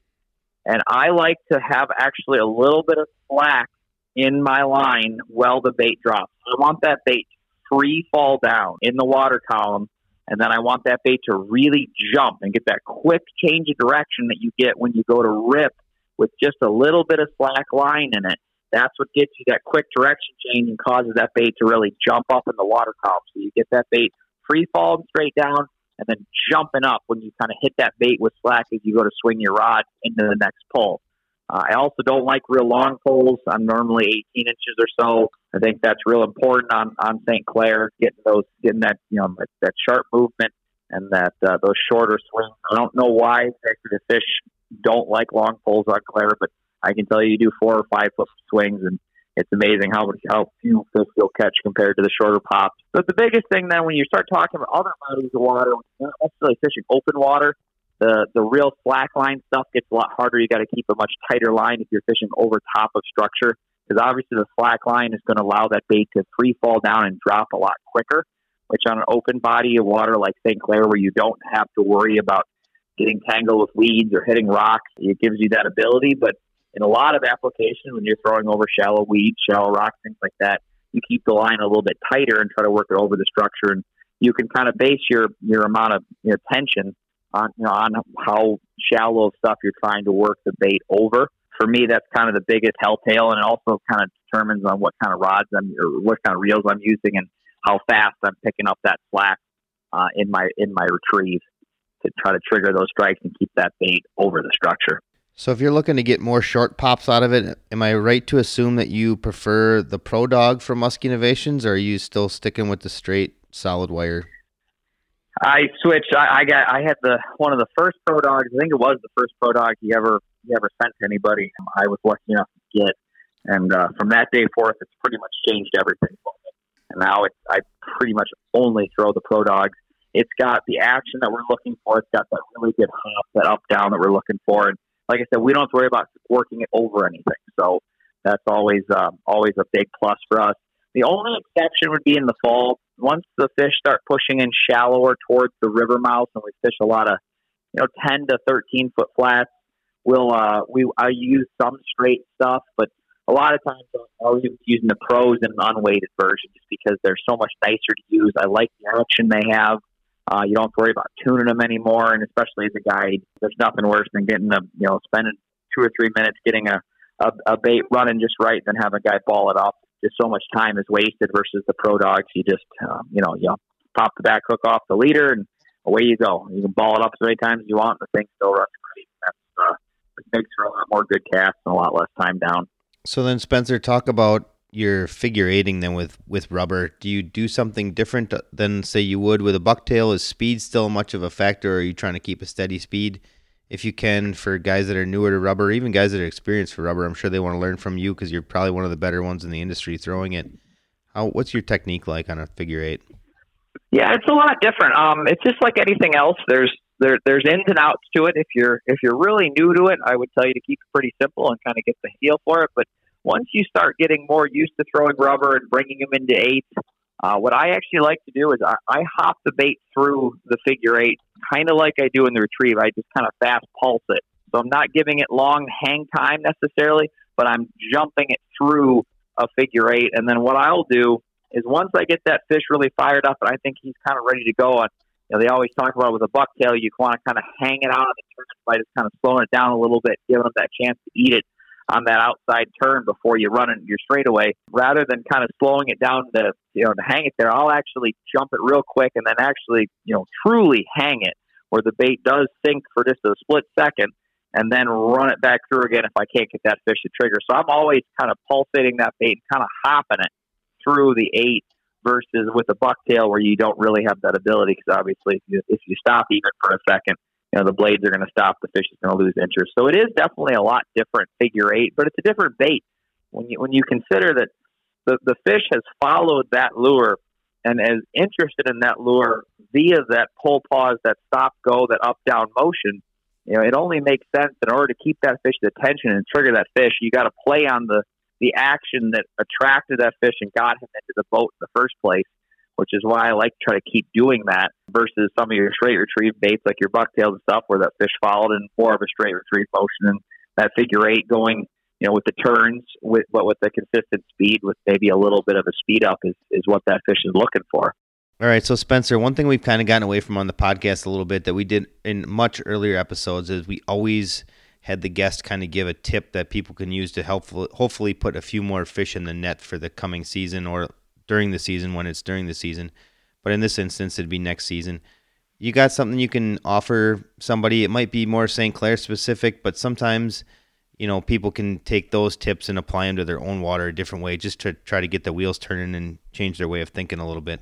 and I like to have actually a little bit of slack in my line while the bait drops. I want that bait free fall down in the water column, and then I want that bait to really jump and get that quick change of direction that you get when you go to rip with just a little bit of slack line in it. That's what gets you that quick direction change and causes that bait to really jump up in the water column. So you get that bait free falling straight down and then jumping up when you kind of hit that bait with slack as you go to swing your rod into the next pull. Uh, I also don't like real long poles. I'm normally 18 inches or so. I think that's real important on on St. Clair, getting those, getting that you know that, that sharp movement and that uh, those shorter swings. I don't know why the fish don't like long poles on Clair, but I can tell you, you do four or five foot swings, and it's amazing how how few fish you'll catch compared to the shorter pops. But the biggest thing then, when you start talking about other bodies of water, not necessarily fishing open water, the the real slack line stuff gets a lot harder. You got to keep a much tighter line if you're fishing over top of structure, because obviously the slack line is going to allow that bait to free fall down and drop a lot quicker. Which on an open body of water like St. Clair, where you don't have to worry about getting tangled with weeds or hitting rocks, it gives you that ability. But in a lot of applications, when you're throwing over shallow weeds, shallow rocks, things like that, you keep the line a little bit tighter and try to work it over the structure, and you can kind of base your your amount of your tension on you know on how shallow stuff you're trying to work the bait over. For me, that's kind of the biggest telltale, and it also kind of determines on what kind of rods I'm or what kind of reels I'm using and how fast I'm picking up that slack uh, in my in my retrieve to try to trigger those strikes and keep that bait over the structure. So if you're looking to get more short pops out of it, am I right to assume that you prefer the Pro Dawg from Muskie Innovations, or are you still sticking with the straight solid wire? I switched. I, I got. I had the one of the first Pro Dawgs. I think it was the first Pro Dawg he ever he ever sent to anybody. I was lucky enough to get, and uh, from that day forth, it's pretty much changed everything. And now it's I pretty much only throw the Pro Dawgs. It's got the action that we're looking for. It's got that really good hop, that up down that we're looking for, and like I said, we don't have to worry about working it over anything. So that's always um, always a big plus for us. The only exception would be in the fall. Once the fish start pushing in shallower towards the river mouth, and we fish a lot of, you know, ten to thirteen foot flats, we'll uh, we I use some straight stuff, but a lot of times I'll use using the pros and an unweighted version just because they're so much nicer to use. I like the action they have. Uh, you don't have to worry about tuning them anymore, and especially as a guide, there's nothing worse than getting a you know spending two or three minutes getting a, a, a bait running just right than have a guy ball it off. Just so much time is wasted versus the pro dawgs. You just um, you know you pop the back hook off the leader and away you go. You can ball it up as many times as you want. And The thing still runs great. That's uh, it makes for a lot more good casts and a lot less time down. So then, Spencer, talk about your figure eighting them with with rubber do you do something different than say you would with a bucktail? Is speed still much of a factor or are you trying to keep a steady speed? If you can for guys that are newer to rubber or even guys that are experienced for rubber i'm sure they want to learn from you because you're probably one of the better ones in the industry throwing it. How what's your technique like on a figure eight yeah it's a lot different. Um it's just like anything else. There's there, there's ins and outs to it. If you're if you're really new to it i would tell you to keep it pretty simple and kind of get the feel for it but once you start getting more used to throwing rubber and bringing them into eights, uh, what I actually like to do is I, I hop the bait through the figure eight, kind of like I do in the retrieve. I just kind of fast pulse it. So I'm not giving it long hang time necessarily, but I'm jumping it through a figure eight. And then what I'll do is once I get that fish really fired up and I think he's kind of ready to go on, you know, they always talk about with a bucktail, you want to kind of hang it out of the turn by just kind of slowing it down a little bit, giving him that chance to eat it. On that outside turn before you run it your straightaway. Rather than kind of slowing it down to you know to hang it there, I'll actually jump it real quick and then actually you know truly hang it where the bait does sink for just a split second and then run it back through again if I can't get that fish to trigger. So I'm always kind of pulsating that bait and kind of hopping it through the eight versus with a bucktail where you don't really have that ability because obviously if you, if you stop even for a second, you know the blades are going to stop, the fish is going to lose interest. So it is definitely a lot different figure eight, but it's a different bait when you when you consider that the the fish has followed that lure and is interested in that lure via that pull pause, that stop go, that up down motion. You know, it only makes sense in order to keep that fish's attention and trigger that fish. You got to play on the the action that attracted that fish and got him into the boat in the first place, which is why I like to try to keep doing that versus some of your straight retrieve baits like your bucktails and stuff where that fish followed in more of a straight retrieve motion and that figure eight going, you know, with the turns with but with the consistent speed with maybe a little bit of a speed up is, is what that fish is looking for. All right, so Spencer, one thing we've kind of gotten away from on the podcast a little bit that we did in much earlier episodes is we always had the guest kind of give a tip that people can use to help hopefully put a few more fish in the net for the coming season or during the season when it's during the season. But in this instance, it'd be next season. You got something you can offer somebody? It might be more St. Clair specific, but sometimes you know people can take those tips and apply them to their own water a different way, just to try to get the wheels turning and change their way of thinking a little bit.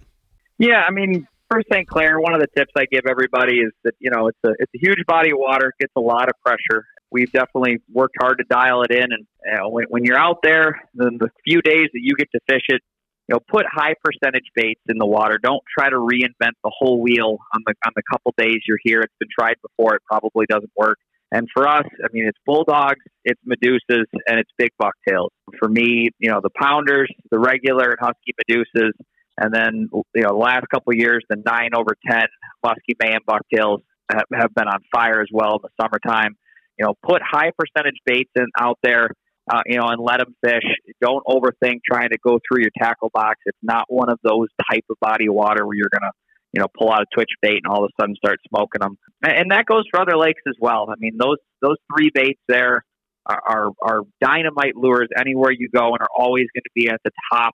Yeah, I mean, for St. Clair, one of the tips I give everybody is that you know it's a it's a huge body of water, gets a lot of pressure, we've definitely worked hard to dial it in. And when, when you're out there, the, the few days that you get to fish it, you know, put high percentage baits in the water. Don't try to reinvent the whole wheel on the on the couple days you're here. It's been tried before. It probably doesn't work. And for us, I mean, it's bull dawgs, it's medusas, and it's big bucktails. For me, you know, the pounders, the regular and husky medusas, and then you know, the last couple years, the nine over ten musky mayhem bucktails have, have been on fire as well in the summertime you know, put high percentage baits in out there, uh, you know, and let them fish. Don't overthink trying to go through your tackle box. It's not one of those type of body of water where you're gonna, you know, pull out a twitch bait and all of a sudden start smoking them. And that goes for other lakes as well. I mean, those those three baits there are are, are dynamite lures anywhere you go and are always going to be at the top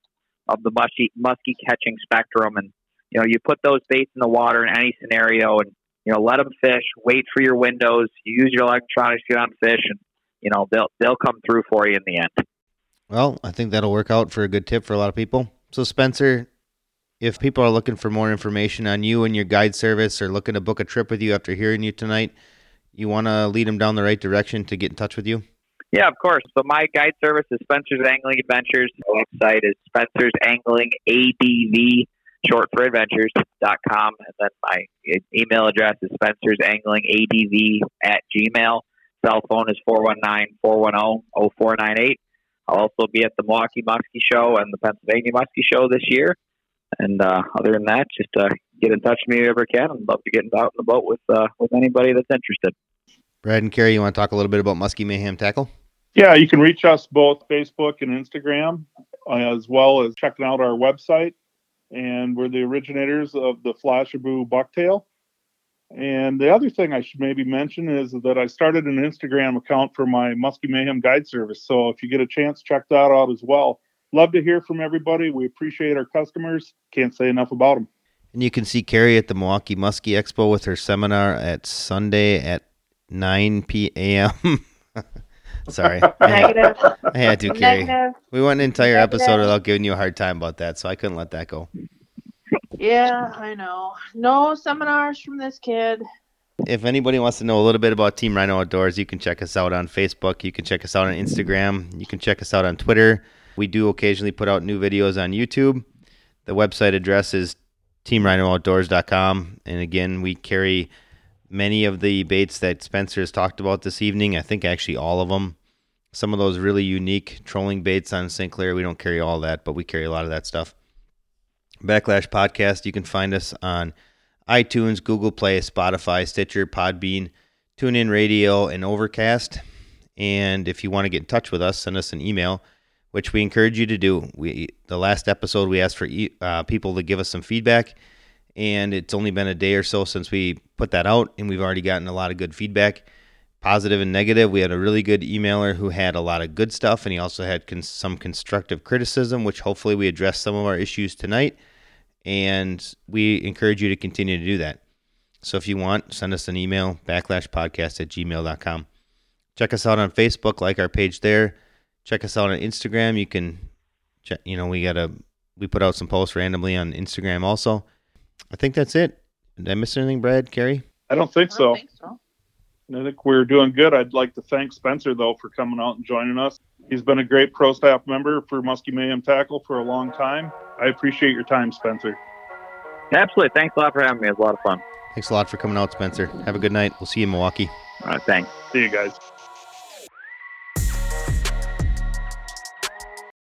of the musky musky catching spectrum. And you know, you put those baits in the water in any scenario, and you know, let them fish. Wait for your windows. Use your electronics to get on fish, and you know they'll they'll come through for you in the end. Well, I think that'll work out for a good tip for a lot of people. So, Spencer, if people are looking for more information on you and your guide service, or looking to book a trip with you after hearing you tonight, you want to lead them down the right direction to get in touch with you. Yeah, of course. So my guide service is Spencer's Angling Adventures. The website is Spencer's Angling ADV short for adventures.com. And then my email address is Spencer's Angling ADV at Gmail. Cell phone is 419 410 0498. I'll also be at the Milwaukee Muskie Show and the Pennsylvania Muskie Show this year. And uh, other than that, just uh, get in touch with me whoever can. I'd love to get out in the boat with uh, with anybody that's interested. Brad and Carrie, you want to talk a little bit about Muskie Mayhem Tackle? Yeah, you can reach us both Facebook and Instagram, as well as checking out our website and we're the originators of the Flashabou bucktail. And the other thing I should maybe mention is that I started an Instagram account for my Muskie Mayhem guide service. So if you get a chance, check that out as well. Love to hear from everybody. We appreciate our customers. Can't say enough about them. And you can see Carrie at the Milwaukee Muskie Expo with her seminar at Sunday at 9 p.m. Sorry. Negative. I had to, Carrie. We went an entire Negative. episode without giving you a hard time about that, so I couldn't let that go. Yeah, I know. No seminars from this kid. If anybody wants to know a little bit about Team Rhino Outdoors, you can check us out on Facebook. You can check us out on Instagram. You can check us out on Twitter. We do occasionally put out new videos on YouTube. The website address is teamrhinooutdoors.com. And again, we carry many of the baits that Spencer has talked about this evening. I think actually all of them. Some of those really unique trolling baits on St. Clair. We don't carry all that, but we carry a lot of that stuff. Backlash Podcast, you can find us on iTunes, Google Play, Spotify, Stitcher, Podbean, TuneIn Radio, and Overcast. And if you want to get in touch with us, send us an email, which we encourage you to do. We the last episode we asked for uh, people to give us some feedback and it's only been a day or so since we put that out, and we've already gotten a lot of good feedback. positive and negative. We had a really good emailer who had a lot of good stuff, and he also had con- some constructive criticism, which hopefully we address some of our issues tonight. And we encourage you to continue to do that. So if you want, send us an email, backlashpodcast at gmail.com. Check us out on Facebook, like our page there. Check us out on Instagram. You can, check, you know, we got a, we put out some posts randomly on Instagram also. I think that's it. Did I miss anything, Brad, Carrie? I don't think I so. don't think so. I think we're doing good. I'd like to thank Spencer though for coming out and joining us. He's been a great pro staff member for Muskie Mayhem Tackle for a long time. I appreciate your time, Spencer. Absolutely. Thanks a lot for having me. It was a lot of fun. Thanks a lot for coming out, Spencer. Have a good night. We'll see you in Milwaukee. All right. Thanks. See you guys.